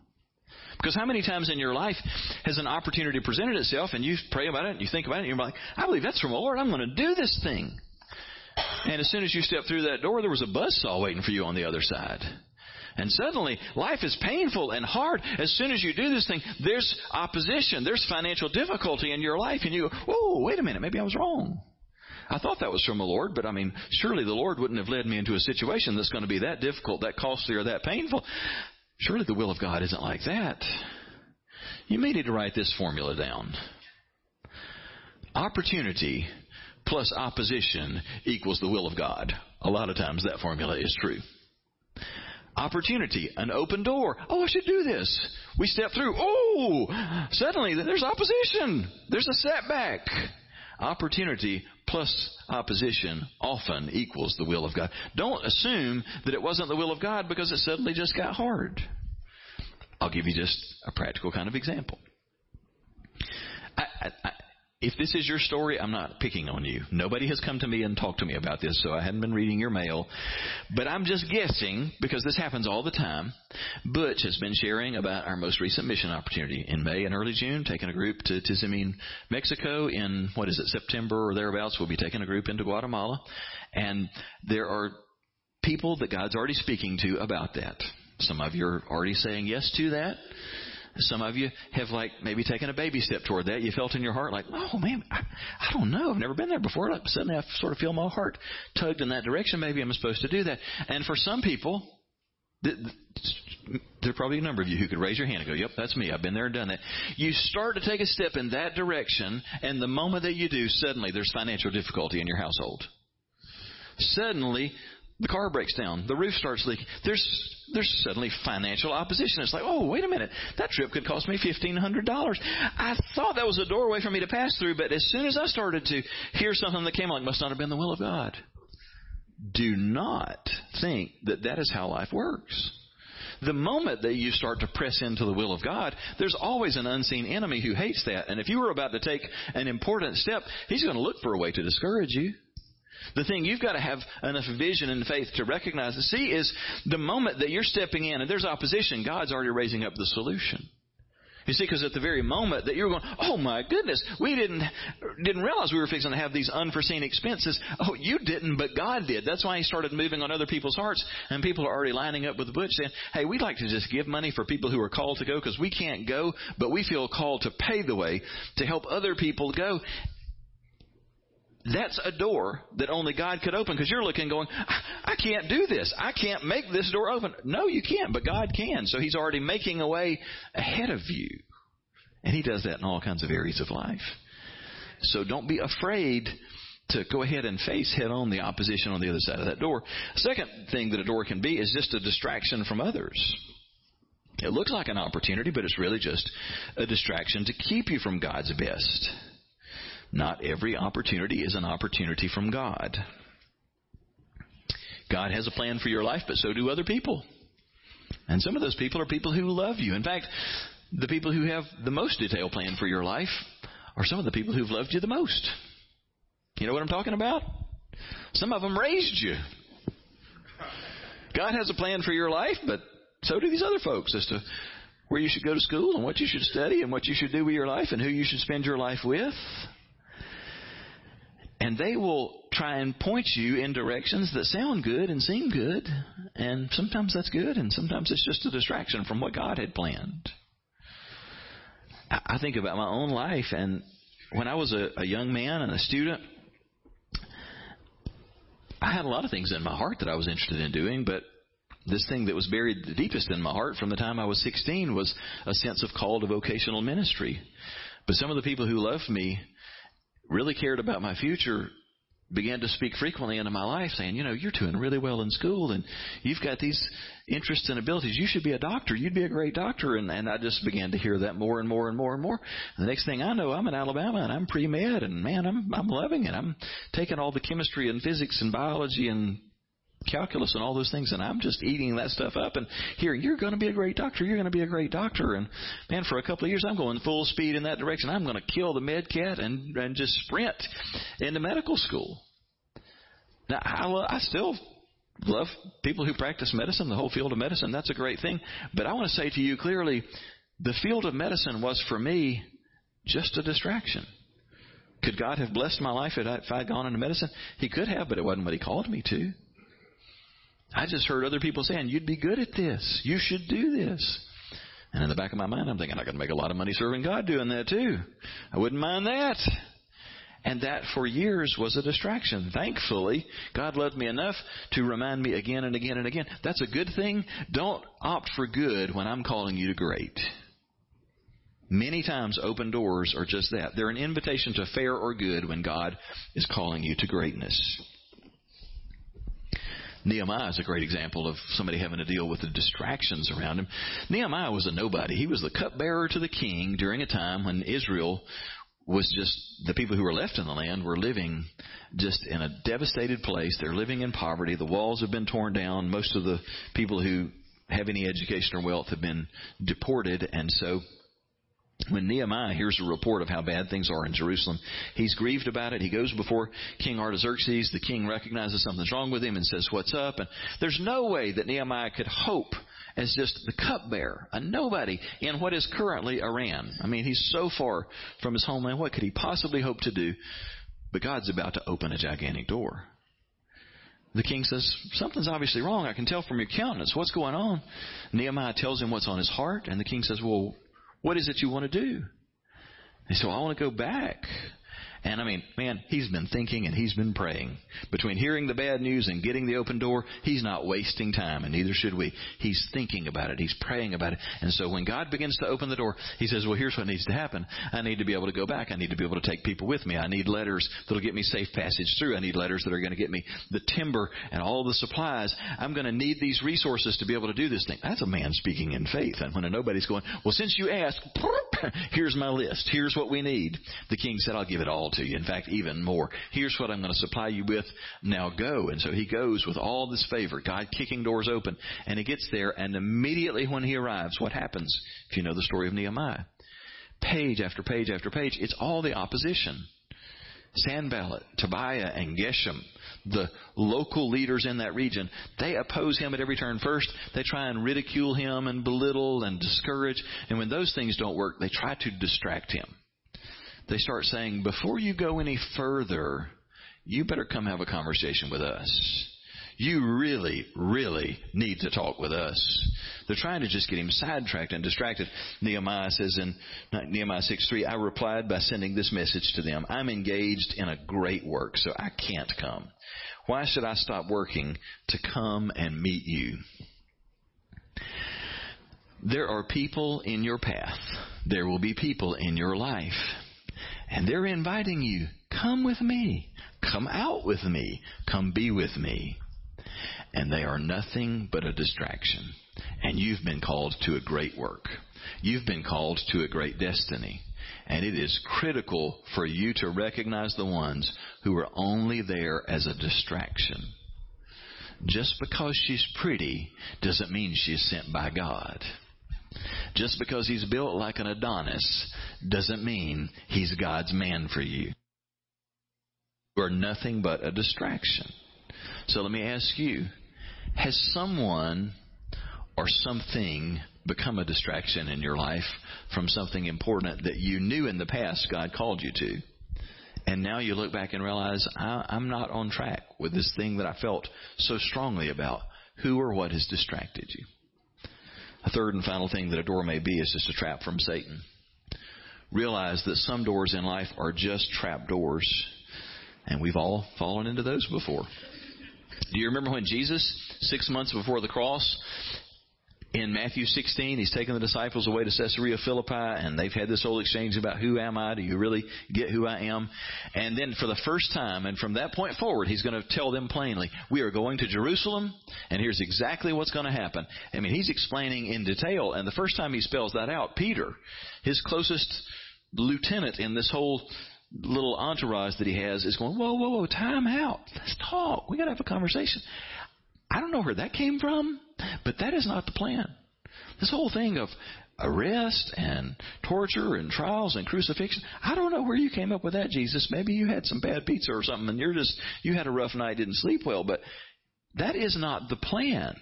Because how many times in your life has an opportunity presented itself and you pray about it and you think about it and you're like, I believe that's from the Lord. I'm going to do this thing. And as soon as you step through that door, there was a buzzsaw waiting for you on the other side. And suddenly, life is painful and hard. As soon as you do this thing, there's opposition, there's financial difficulty in your life, and you go, oh, wait a minute, maybe I was wrong. I thought that was from the Lord, but I mean, surely the Lord wouldn't have led me into a situation that's going to be that difficult, that costly, or that painful. Surely the will of God isn't like that. You may need to write this formula down. Opportunity plus opposition equals the will of God. A lot of times that formula is true. Opportunity, an open door. Oh, I should do this. We step through. Oh, suddenly there's opposition. There's a setback. Opportunity plus opposition often equals the will of God. Don't assume that it wasn't the will of God because it suddenly just got hard. I'll give you just a practical kind of example. I, I, if this is your story, I'm not picking on you. Nobody has come to me and talked to me about this, so I hadn't been reading your mail. But I'm just guessing, because this happens all the time. Butch has been sharing about our most recent mission opportunity in May and early June, taking a group to Tizimín, Mexico. In, what is it, September or thereabouts, we'll be taking a group into Guatemala. And there are people that God's already speaking to about that. Some of you are already saying yes to that. Some of you have like maybe taken a baby step toward that. You felt in your heart like, oh man, I, I don't know. I've never been there before. Like, suddenly I sort of feel my heart tugged in that direction. Maybe I'm supposed to do that. And for some people, there are probably a number of you who could raise your hand and go, Yep, that's me. I've been there and done that. You start to take a step in that direction, and the moment that you do, suddenly there's financial difficulty in your household. Suddenly, the car breaks down, the roof starts leaking. There's there's suddenly financial opposition. It's like, oh, wait a minute, that trip could cost me fifteen hundred dollars. I thought that was a doorway for me to pass through, but as soon as I started to hear something that came along, it must not have been the will of God. Do not think that that is how life works. The moment that you start to press into the will of God, there's always an unseen enemy who hates that. And if you were about to take an important step, he's going to look for a way to discourage you. The thing you've got to have enough vision and faith to recognize and see is the moment that you're stepping in and there's opposition, God's already raising up the solution. You see, because at the very moment that you're going, oh my goodness, we didn't didn't realize we were fixing to have these unforeseen expenses. Oh, you didn't, but God did. That's why He started moving on other people's hearts, and people are already lining up with the Butch saying, "Hey, we'd like to just give money for people who are called to go because we can't go, but we feel called to pay the way to help other people go." That's a door that only God could open because you're looking going, I can't do this. I can't make this door open. No, you can't, but God can. So He's already making a way ahead of you. And He does that in all kinds of areas of life. So don't be afraid to go ahead and face head on the opposition on the other side of that door. Second thing that a door can be is just a distraction from others. It looks like an opportunity, but it's really just a distraction to keep you from God's best. Not every opportunity is an opportunity from God. God has a plan for your life, but so do other people. And some of those people are people who love you. In fact, the people who have the most detailed plan for your life are some of the people who've loved you the most. You know what I'm talking about? Some of them raised you. God has a plan for your life, but so do these other folks as to where you should go to school and what you should study and what you should do with your life and who you should spend your life with. And they will try and point you in directions that sound good and seem good. And sometimes that's good, and sometimes it's just a distraction from what God had planned. I think about my own life, and when I was a, a young man and a student, I had a lot of things in my heart that I was interested in doing, but this thing that was buried the deepest in my heart from the time I was 16 was a sense of call to vocational ministry. But some of the people who loved me really cared about my future began to speak frequently into my life saying, you know, you're doing really well in school and you've got these interests and abilities. You should be a doctor. You'd be a great doctor. And, and I just began to hear that more and more and more and more. And the next thing I know, I'm in Alabama and I'm pre-med and man, I'm, I'm loving it. I'm taking all the chemistry and physics and biology and calculus and all those things, and I'm just eating that stuff up and here, you're going to be a great doctor, you're going to be a great doctor. And man, for a couple of years, I'm going full speed in that direction. I'm going to kill the MCAT and, and just sprint into medical school. Now, I, I still love people who practice medicine, the whole field of medicine. That's a great thing. But I want to say to you clearly, the field of medicine was for me just a distraction. Could God have blessed my life if I had gone into medicine? He could have, but it wasn't what He called me to. I just heard other people saying, you'd be good at this. You should do this. And in the back of my mind, I'm thinking, I could make a lot of money serving God doing that too. I wouldn't mind that. And that for years was a distraction. Thankfully, God loved me enough to remind me again and again and again. That's a good thing. Don't opt for good when I'm calling you to great. Many times open doors are just that. They're an invitation to fair or good when God is calling you to greatness. Nehemiah is a great example of somebody having to deal with the distractions around him. Nehemiah was a nobody. He was the cupbearer to the king during a time when Israel was just the people who were left in the land were living just in a devastated place. They're living in poverty. The walls have been torn down. Most of the people who have any education or wealth have been deported, and so when Nehemiah hears a report of how bad things are in Jerusalem, he's grieved about it. He goes before King Artaxerxes. The king recognizes something's wrong with him and says, What's up? And there's no way that Nehemiah could hope as just the cupbearer, a nobody in what is currently Iran. I mean, he's so far from his homeland. What could he possibly hope to do? But God's about to open a gigantic door. The king says, Something's obviously wrong. I can tell from your countenance. What's going on? Nehemiah tells him what's on his heart, and the king says, Well, what is it you want to do? He said, well, I want to go back. And I mean, man, he's been thinking and he's been praying. Between hearing the bad news and getting the open door, he's not wasting time, and neither should we. He's thinking about it. He's praying about it. And so when God begins to open the door, he says, well, here's what needs to happen. I need to be able to go back. I need to be able to take people with me. I need letters that'll get me safe passage through. I need letters that are going to get me the timber and all the supplies. I'm going to need these resources to be able to do this thing. That's a man speaking in faith. And when nobody's going, well, since you asked, [laughs] here's my list. Here's what we need. The king said, I'll give it all to you. In fact, even more. Here's what I'm going to supply you with. Now go. And so he goes with all this favor, God kicking doors open. And he gets there, and immediately when he arrives, what happens? If you know the story of Nehemiah. Page after page after page, it's all the opposition. Sanballat, Tobiah, and Geshem, the local leaders in that region, they oppose him at every turn. First, they try and ridicule him and belittle and discourage. And when those things don't work, they try to distract him they start saying, before you go any further, you better come have a conversation with us. You really, really need to talk with us. They're trying to just get him sidetracked and distracted. Nehemiah says in Nehemiah 6 3, I replied by sending this message to them I'm engaged in a great work, so I can't come. Why should I stop working to come and meet you? There are people in your path. There will be people in your life and they're inviting you, come with me. Come out with me. Come be with me. And they are nothing but a distraction. And you've been called to a great work. You've been called to a great destiny. And it is critical for you to recognize the ones who are only there as a distraction. Just because she's pretty doesn't mean she's sent by God. Just because he's built like an Adonis doesn't mean he's God's man for you. You are nothing but a distraction. So let me ask you Has someone or something become a distraction in your life from something important that you knew in the past God called you to? And now you look back and realize, I, am not on track with this thing that I felt so strongly about. Who or what has distracted you? A third and final thing that a door may be is just a trap from Satan. Realize that some doors in life are just trap doors, and we've all fallen into those before. Do you remember when Jesus, six months before the cross, in Matthew 16, he's taken the disciples away to Caesarea Philippi, and they've had this whole exchange about who am I? Do you really get who I am? And then for the first time, and from that point forward, he's going to tell them plainly, we are going to Jerusalem, and here's exactly what's going to happen. I mean, he's explaining in detail, and the first time he spells that out, Peter, his closest lieutenant in this whole little entourage that he has is going, whoa, whoa, whoa, time out. Let's talk. We got to have a conversation. I don't know where that came from, but that is not the plan. This whole thing of arrest and torture and trials and crucifixion. I don't know where you came up with that, Jesus. Maybe you had some bad pizza or something and you're just, you had a rough night, didn't sleep well, but that is not the plan.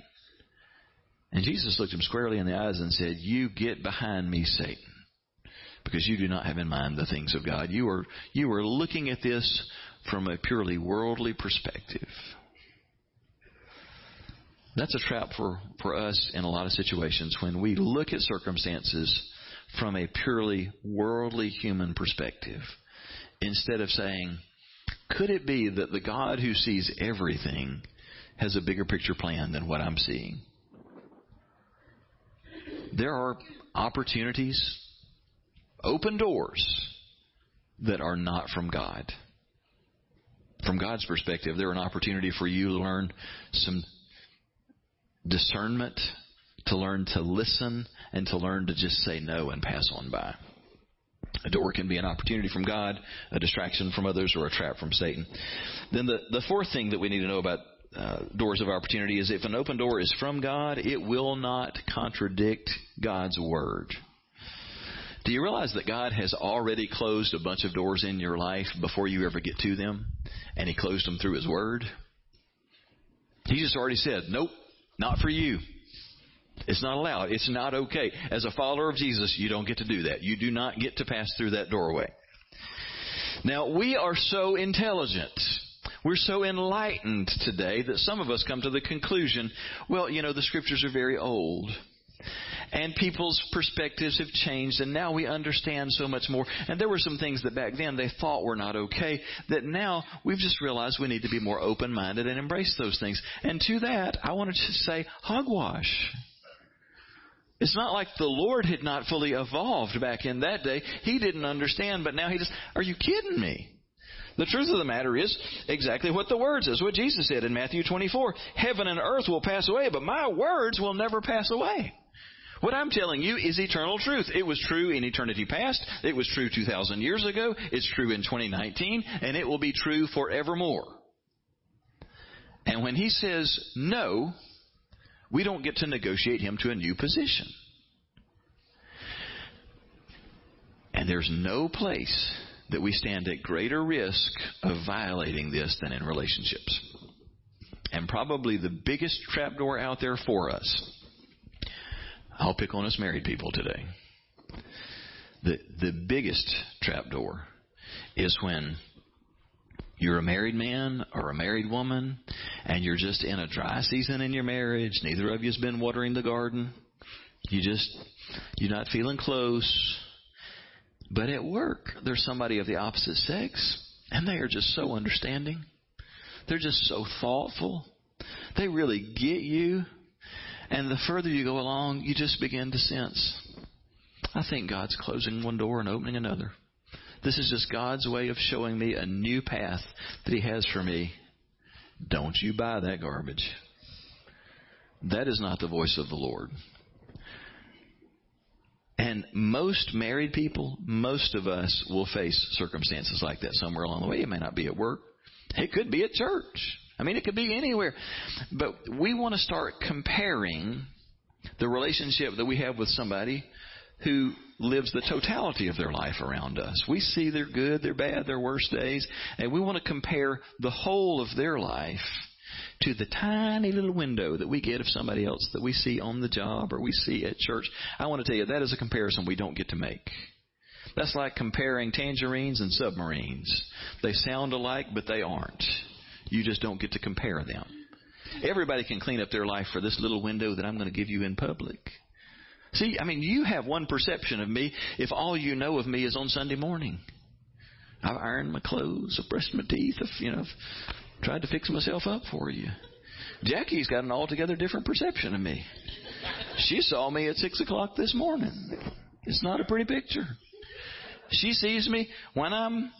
And Jesus looked him squarely in the eyes and said, You get behind me, Satan, because you do not have in mind the things of God. You are, you are looking at this from a purely worldly perspective. That's a trap for, for us in a lot of situations when we look at circumstances from a purely worldly human perspective. instead of saying, could it be that the God who sees everything has a bigger picture plan than what I'm seeing? There are opportunities, open doors that are not from God. From God's perspective, they're an opportunity for you to learn some discernment, to learn to listen, and to learn to just say no and pass on by. A door can be an opportunity from God, a distraction from others, or a trap from Satan. Then the, the fourth thing that we need to know about uh, doors of opportunity is if an open door is from God, it will not contradict God's word. Do you realize that God has already closed a bunch of doors in your life before you ever get to them? And He closed them through His Word? He just already said, nope, not for you. It's not allowed. It's not okay. As a follower of Jesus, you don't get to do that. You do not get to pass through that doorway. Now, we are so intelligent. We're so enlightened today that some of us come to the conclusion, well, you know, the scriptures are very old. And people's perspectives have changed, and now we understand so much more. And there were some things that back then they thought were not okay, that now we've just realized we need to be more open minded and embrace those things. And to that, I wanted to say hogwash. It's not like the Lord had not fully evolved back in that day. He didn't understand, but now he just, are you kidding me? The truth of the matter is exactly what the word says, what Jesus said in Matthew 24. Heaven and earth will pass away, but my words will never pass away. What I'm telling you is eternal truth. It was true in eternity past. It was true 2,000 years ago. It's true in 2019. And it will be true forevermore. And when he says no, we don't get to negotiate him to a new position. And there's no place that we stand at greater risk of violating this than in relationships. And probably the biggest trapdoor out there for us. I'll pick on us married people today. The the biggest trapdoor is when you're a married man or a married woman and you're just in a dry season in your marriage, neither of you's been watering the garden. You just you're not feeling close. But at work, there's somebody of the opposite sex and they are just so understanding. They're just so thoughtful. They really get you. And the further you go along, you just begin to sense, I think God's closing one door and opening another. This is just God's way of showing me a new path that He has for me. Don't you buy that garbage. That is not the voice of the Lord. And most married people, most of us will face circumstances like that somewhere along the way. It may not be at work. It could be at church. I mean, it could be anywhere. But we want to start comparing the relationship that we have with somebody who lives the totality of their life around us. We see their good, their bad, their worst days, and we want to compare the whole of their life to the tiny little window that we get of somebody else that we see on the job or we see at church. I want to tell you that is a comparison we don't get to make. That's like comparing tangerines and submarines. They sound alike, but they aren't. You just don't get to compare them. Everybody can clean up their life for this little window that I'm going to give you in public. See, I mean, you have one perception of me if all you know of me is on Sunday morning. I've ironed my clothes, I've brushed my teeth, I've, you know, I've tried to fix myself up for you. Jackie's got an altogether different perception of me. She saw me at six o'clock this morning. It's not a pretty picture. She sees me when I'm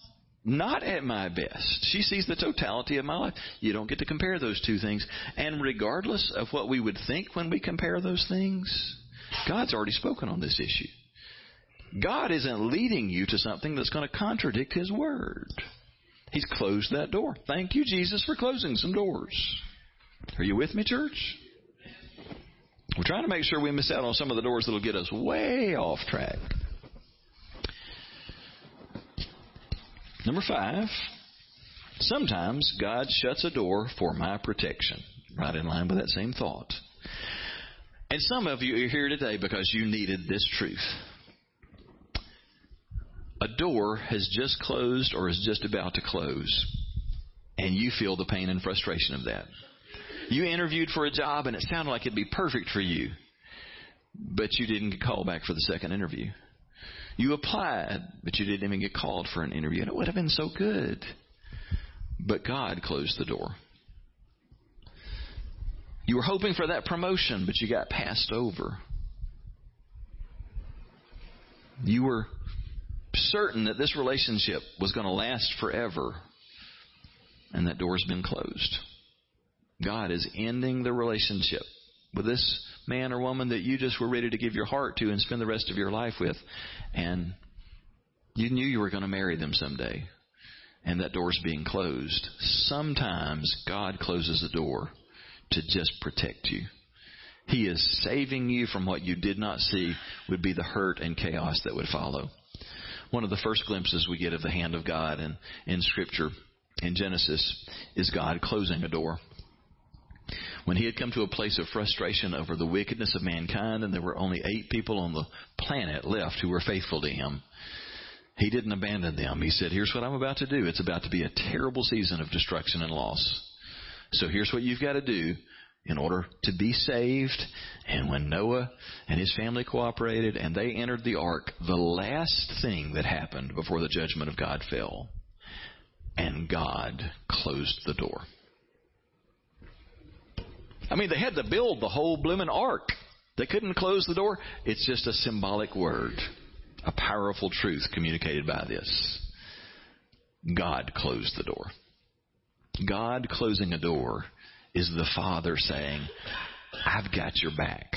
not at my best. She sees the totality of my life. You don't get to compare those two things. And regardless of what we would think when we compare those things, God's already spoken on this issue. God isn't leading you to something that's going to contradict His Word. He's closed that door. Thank you, Jesus, for closing some doors. Are you with me, church? We're trying to make sure we miss out on some of the doors that'll get us way off track. Number five, sometimes God shuts a door for my protection. Right in line with that same thought. And some of you are here today because you needed this truth. A door has just closed or is just about to close, and you feel the pain and frustration of that. You interviewed for a job and it sounded like it'd be perfect for you, but you didn't get called back for the second interview. You applied, but you didn't even get called for an interview. And it would have been so good. But God closed the door. You were hoping for that promotion, but you got passed over. You were certain that this relationship was going to last forever, and that door's been closed. God is ending the relationship with this man or woman that you just were ready to give your heart to and spend the rest of your life with. And you knew you were going to marry them someday. And that door's being closed. Sometimes God closes the door to just protect you. He is saving you from what you did not see would be the hurt and chaos that would follow. One of the first glimpses we get of the hand of God in, in Scripture in Genesis is God closing a door. When he had come to a place of frustration over the wickedness of mankind, and there were only eight people on the planet left who were faithful to him, he didn't abandon them. He said, Here's what I'm about to do. It's about to be a terrible season of destruction and loss. So here's what you've got to do in order to be saved. And when Noah and his family cooperated and they entered the ark, the last thing that happened before the judgment of God fell, and God closed the door. I mean, they had to build the whole blooming ark. They couldn't close the door. It's just a symbolic word, a powerful truth communicated by this. God closed the door. God closing a door is the Father saying, I've got your back.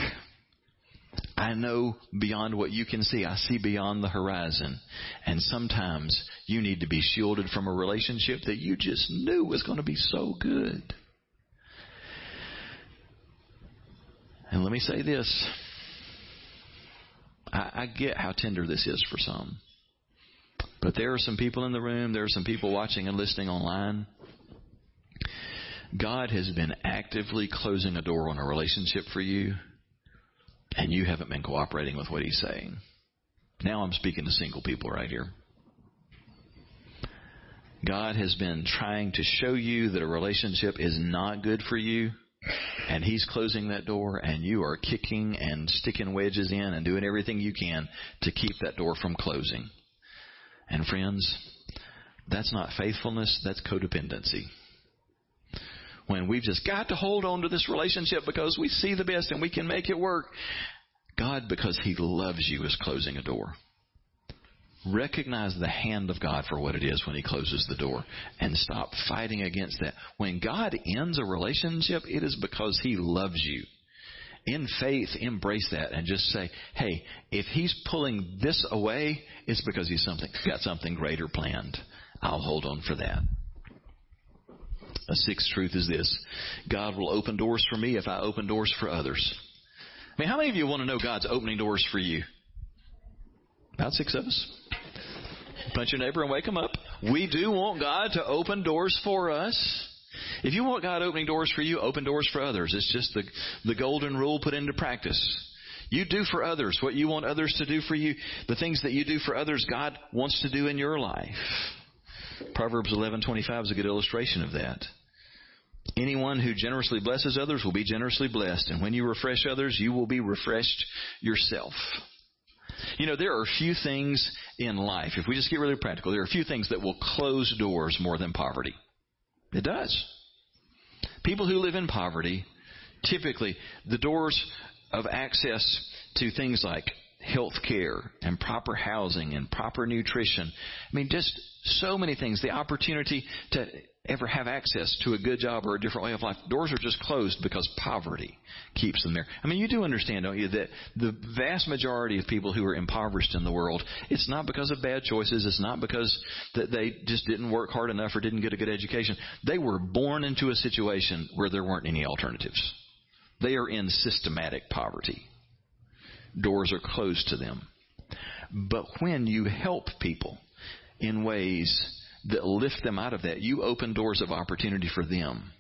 I know beyond what you can see. I see beyond the horizon. And sometimes you need to be shielded from a relationship that you just knew was going to be so good. And let me say this I, I get how tender this is for some. But there are some people in the room, there are some people watching and listening online. God has been actively closing a door on a relationship for you, and you haven't been cooperating with what He's saying. Now I'm speaking to single people right here. God has been trying to show you that a relationship is not good for you and he's closing that door and you are kicking and sticking wedges in and doing everything you can to keep that door from closing. And friends, that's not faithfulness, that's codependency. When we've just got to hold on to this relationship because we see the best and we can make it work. God, because He loves you, is closing a door. Recognize the hand of God for what it is when He closes the door and stop fighting against that. When God ends a relationship, it is because He loves you. In faith, embrace that and just say, hey, if He's pulling this away, it's because He's something, got something greater planned. I'll hold on for that. A sixth truth is this God will open doors for me if I open doors for others. I mean, how many of you want to know God's opening doors for you? About six of us. Punch your neighbor and wake them up. We do want God to open doors for us. If you want God opening doors for you, open doors for others. It's just the, the golden rule put into practice. You do for others what you want others to do for you. The things that you do for others, God wants to do in your life. Proverbs 11:25 is a good illustration of that. Anyone who generously blesses others will be generously blessed, and when you refresh others, you will be refreshed yourself. You know, there are a few things in life, if we just get really practical, there are a few things that will close doors more than poverty. It does. People who live in poverty, typically, the doors of access to things like health care and proper housing and proper nutrition. I mean, just so many things. The opportunity to ever have access to a good job or a different way of life. Doors are just closed because poverty keeps them there. I mean, you do understand, don't you, that the vast majority of people who are impoverished in the world, it's not because of bad choices. It's not because that they just didn't work hard enough or didn't get a good education. They were born into a situation where there weren't any alternatives. They are in systematic poverty. Doors are closed to them. But when you help people in ways that lift them out of that. You open doors of opportunity for them.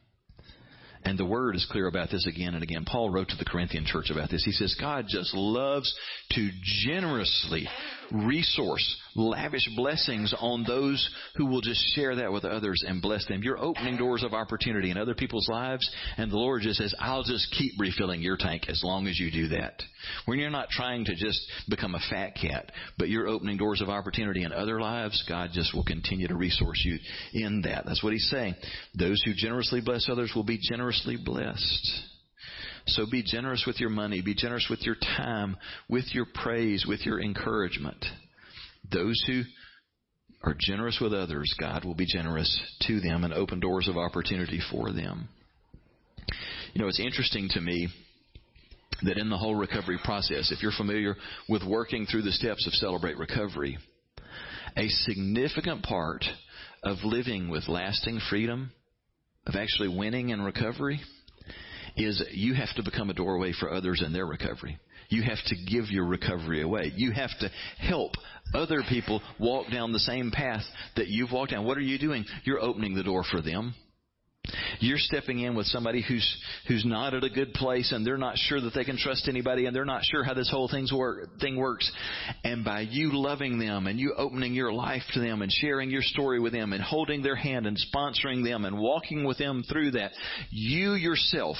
And the word is clear about this again and again. Paul wrote to the Corinthian church about this. He says, God just loves to generously resource, lavish blessings on those who will just share that with others and bless them. You're opening doors of opportunity in other people's lives, and the Lord just says, I'll just keep refilling your tank as long as you do that. When you're not trying to just become a fat cat, but you're opening doors of opportunity in other lives, God just will continue to resource you in that. That's what He's saying. Those who generously bless others will be generously blessed. So be generous with your money, be generous with your time, with your praise, with your encouragement. Those who are generous with others, God will be generous to them and open doors of opportunity for them. You know, it's interesting to me that in the whole recovery process, if you're familiar with working through the steps of Celebrate Recovery, a significant part of living with lasting freedom, of actually winning in recovery, is you have to become a doorway for others in their recovery. You have to give your recovery away. You have to help other people walk down the same path that you've walked down. What are you doing? You're opening the door for them. You're stepping in with somebody who's who's not at a good place and they're not sure that they can trust anybody and they're not sure how this whole thing's work, thing works. And by you loving them and you opening your life to them and sharing your story with them and holding their hand and sponsoring them and walking with them through that, you yourself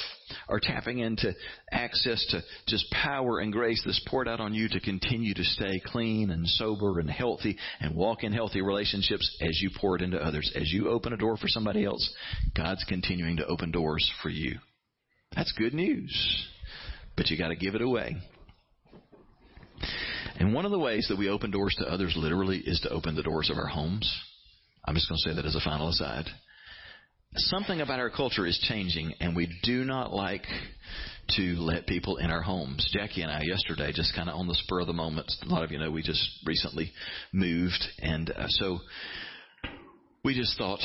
are tapping into access to just power and grace that's poured out on you to continue to stay clean and sober and healthy and walk in healthy relationships as you pour it into others. As you open a door for somebody else, God's continuing to open doors for you. That's good news. But you gotta give it away. And one of the ways that we open doors to others literally is to open the doors of our homes. I'm just going to say that as a final aside something about our culture is changing, and we do not like to let people in our homes. Jackie and I yesterday, just kind of on the spur of the moment, a lot of you know we just recently moved, and uh, so we just thought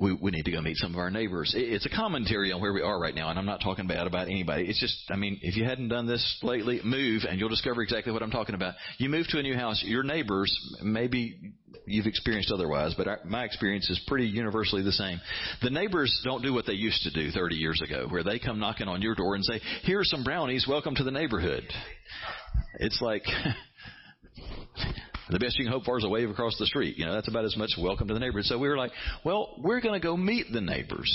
we, we need to go meet some of our neighbors. It's a commentary on where we are right now, and I'm not talking bad about anybody. It's just, I mean, if you hadn't done this lately, move, and you'll discover exactly what I'm talking about. You move to a new house, your neighbors, maybe you've experienced otherwise, but our, my experience is pretty universally the same. The neighbors don't do what they used to do 30 years ago, where they come knocking on your door and say, "Here are some brownies. Welcome to the neighborhood." It's like. [laughs] The best you can hope for is a wave across the street. You know, that's about as much welcome to the neighborhood. So we were like, well, we're going to go meet the neighbors.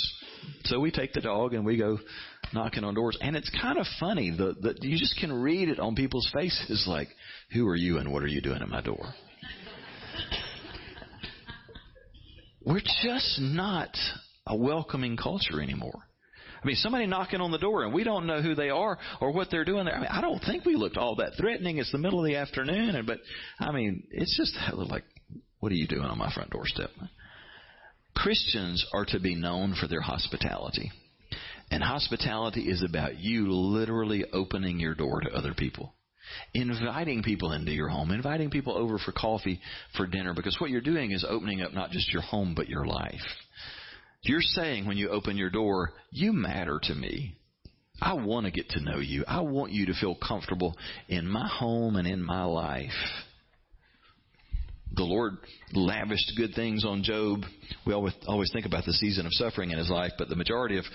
So we take the dog and we go knocking on doors. And it's kind of funny. The, the, you just can read it on people's faces like, who are you and what are you doing at my door? we're just not a welcoming culture anymore. I mean, somebody knocking on the door and we don't know who they are or what they're doing there. I mean, I don't think we looked all that threatening. It's the middle of the afternoon, and but I mean, it's just like, what are you doing on my front doorstep? Christians are to be known for their hospitality. And hospitality is about you literally opening your door to other people. Inviting people into your home, inviting people over for coffee, for dinner, because what you're doing is opening up not just your home, but your life. You're saying when you open your door, you matter to me. I want to get to know you. I want you to feel comfortable in my home and in my life. The Lord lavished good things on Job. We always, always think about the season of suffering in his life, but the majority of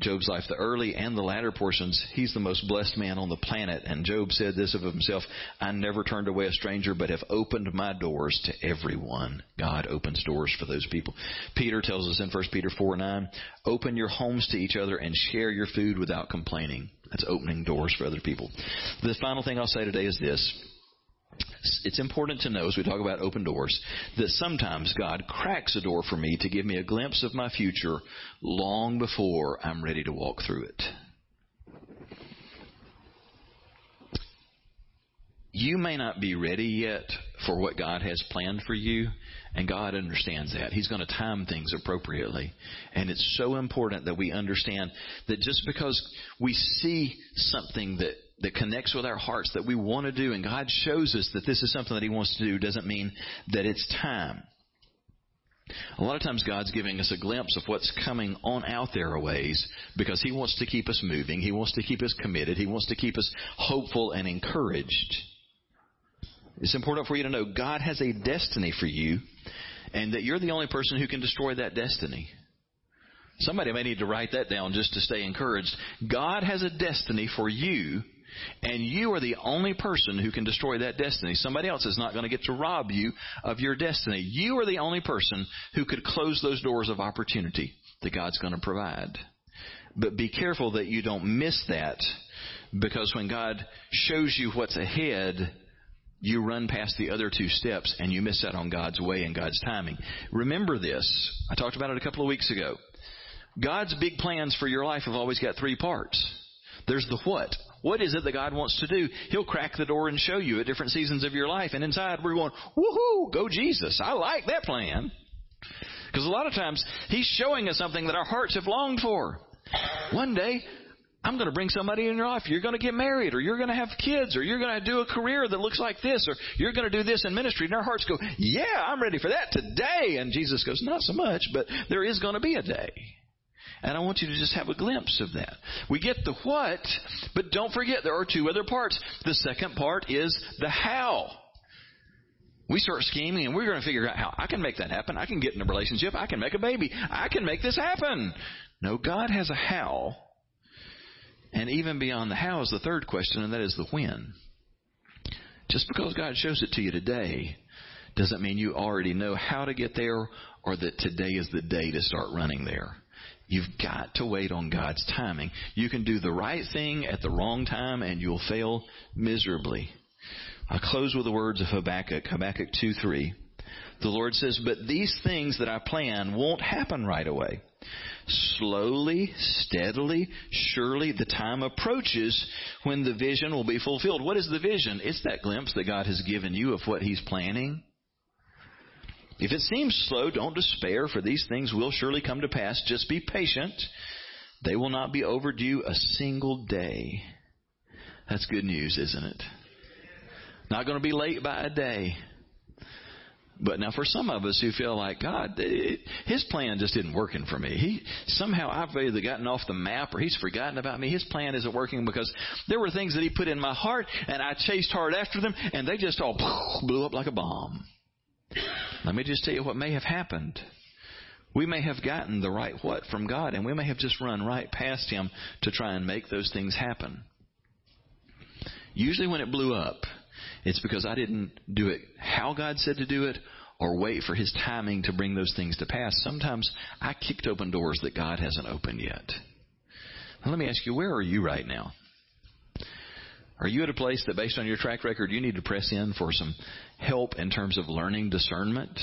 Job's life, the early and the latter portions, he's the most blessed man on the planet. And Job said this of himself I never turned away a stranger, but have opened my doors to everyone. God opens doors for those people. Peter tells us in 1 Peter 4 9, open your homes to each other and share your food without complaining. That's opening doors for other people. The final thing I'll say today is this it's important to know as we talk about open doors that sometimes God cracks a door for me to give me a glimpse of my future long before I'm ready to walk through it. You may not be ready yet for what God has planned for you, and God understands that. He's going to time things appropriately. And it's so important that we understand that just because we see something that that connects with our hearts that we want to do, and God shows us that this is something that He wants to do, doesn't mean that it's time. A lot of times God's giving us a glimpse of what's coming on out there a ways because He wants to keep us moving. He wants to keep us committed. He wants to keep us hopeful and encouraged. It's important for you to know God has a destiny for you and that you're the only person who can destroy that destiny. Somebody may need to write that down just to stay encouraged. God has a destiny for you And you are the only person who can destroy that destiny. Somebody else is not going to get to rob you of your destiny. You are the only person who could close those doors of opportunity that God's going to provide. But be careful that you don't miss that because when God shows you what's ahead, you run past the other two steps and you miss out on God's way and God's timing. Remember this. I talked about it a couple of weeks ago. God's big plans for your life have always got three parts. There's the what. What is it that God wants to do? He'll crack the door and show you at different seasons of your life. And inside we're going, woohoo, go Jesus. I like that plan. Because a lot of times He's showing us something that our hearts have longed for. One day, I'm going to bring somebody in your life. You're going to get married, or you're going to have kids, or you're going to do a career that looks like this, or you're going to do this in ministry. And our hearts go, Yeah, I'm ready for that today. And Jesus goes, Not so much, but there is going to be a day. And I want you to just have a glimpse of that. We get the what, but don't forget there are two other parts. The second part is the how. We start scheming and we're going to figure out how I can make that happen. I can get in a relationship. I can make a baby. I can make this happen. No, God has a how. And even beyond the how is the third question, and that is the when. Just because God shows it to you today doesn't mean you already know how to get there or that today is the day to start running there. You've got to wait on God's timing. You can do the right thing at the wrong time and you'll fail miserably. I close with the words of Habakkuk, Habakkuk 2 3. The Lord says, But these things that I plan won't happen right away. Slowly, steadily, surely the time approaches when the vision will be fulfilled. What is the vision? It's that glimpse that God has given you of what He's planning. If it seems slow, don't despair, for these things will surely come to pass. Just be patient. They will not be overdue a single day. That's good news, isn't it? Not going to be late by a day. But now, for some of us who feel like God, eh, His plan just isn't working for me. He somehow I've either gotten off the map or He's forgotten about me. His plan isn't working because there were things that He put in my heart, and I chased hard after them, and they just all [laughs] blew up like a bomb. Let me just tell you what may have happened. We may have gotten the right what from God, and we may have just run right past Him to try and make those things happen. Usually, when it blew up, it's because I didn't do it how God said to do it or wait for His timing to bring those things to pass. Sometimes I kicked open doors that God hasn't opened yet. Now, let me ask you, where are you right now? Are you at a place that, based on your track record, you need to press in for some help in terms of learning discernment?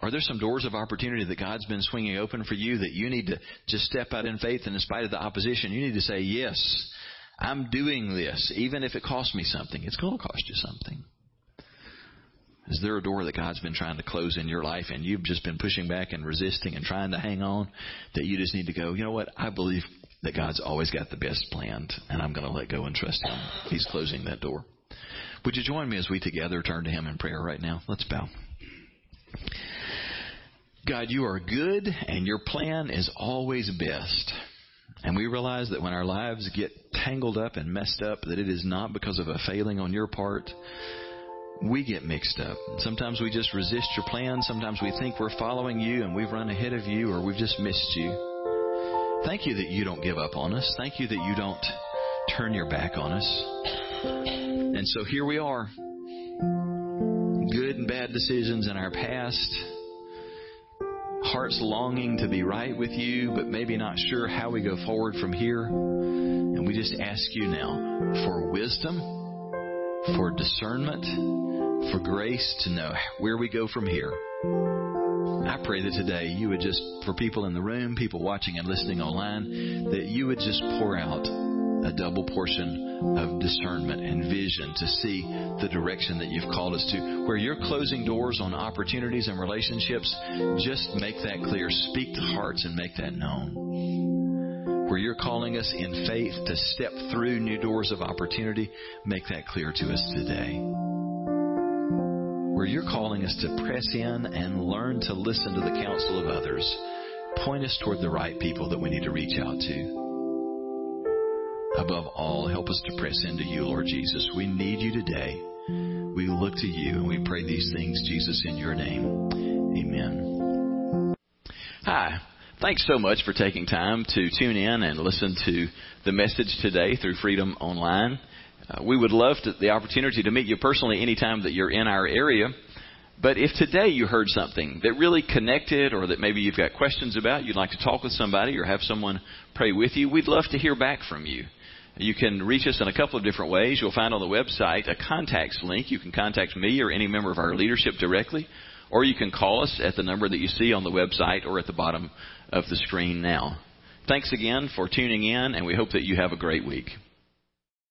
Are there some doors of opportunity that God's been swinging open for you that you need to just step out in faith and in spite of the opposition, you need to say, yes, I'm doing this, even if it costs me something. It's going to cost you something. Is there a door that God's been trying to close in your life and you've just been pushing back and resisting and trying to hang on that you just need to go, you know what? I believe that God's always got the best planned and I'm going to let go and trust Him. He's closing that door. Would you join me as we together turn to Him in prayer right now? Let's bow. God, you are good and your plan is always best. And we realize that when our lives get tangled up and messed up, that it is not because of a failing on your part. We get mixed up. Sometimes we just resist your plan. Sometimes we think we're following you and we've run ahead of you or we've just missed you. Thank you that you don't give up on us. Thank you that you don't turn your back on us. And so here we are. Good and bad decisions in our past heart's longing to be right with you, but maybe not sure how we go forward from here. And we just ask you now for wisdom, for discernment, for grace to know where we go from here. I pray that today you would just, for people in the room, people watching and listening online, that you would just pour out a double portion of discernment and vision to see the direction that you've called us to. Where you're closing doors on opportunities and relationships, just make that clear. Speak to hearts and make that known. Where you're calling us in faith to step through new doors of opportunity, make that clear to us today. Where you're calling us to press in and learn to listen to the counsel of others, point us toward the right people that we need to reach out to. Above all, help us to press into you, Lord Jesus. We need you today. We look to you and we pray these things, Jesus, in your name. Amen. Hi. Thanks so much for taking time to tune in and listen to the message today through Freedom Online. Uh, we would love to, the opportunity to meet you personally anytime that you're in our area. But if today you heard something that really connected or that maybe you've got questions about, you'd like to talk with somebody or have someone pray with you, we'd love to hear back from you. You can reach us in a couple of different ways. You'll find on the website a contacts link. You can contact me or any member of our leadership directly, or you can call us at the number that you see on the website or at the bottom of the screen now. Thanks again for tuning in, and we hope that you have a great week.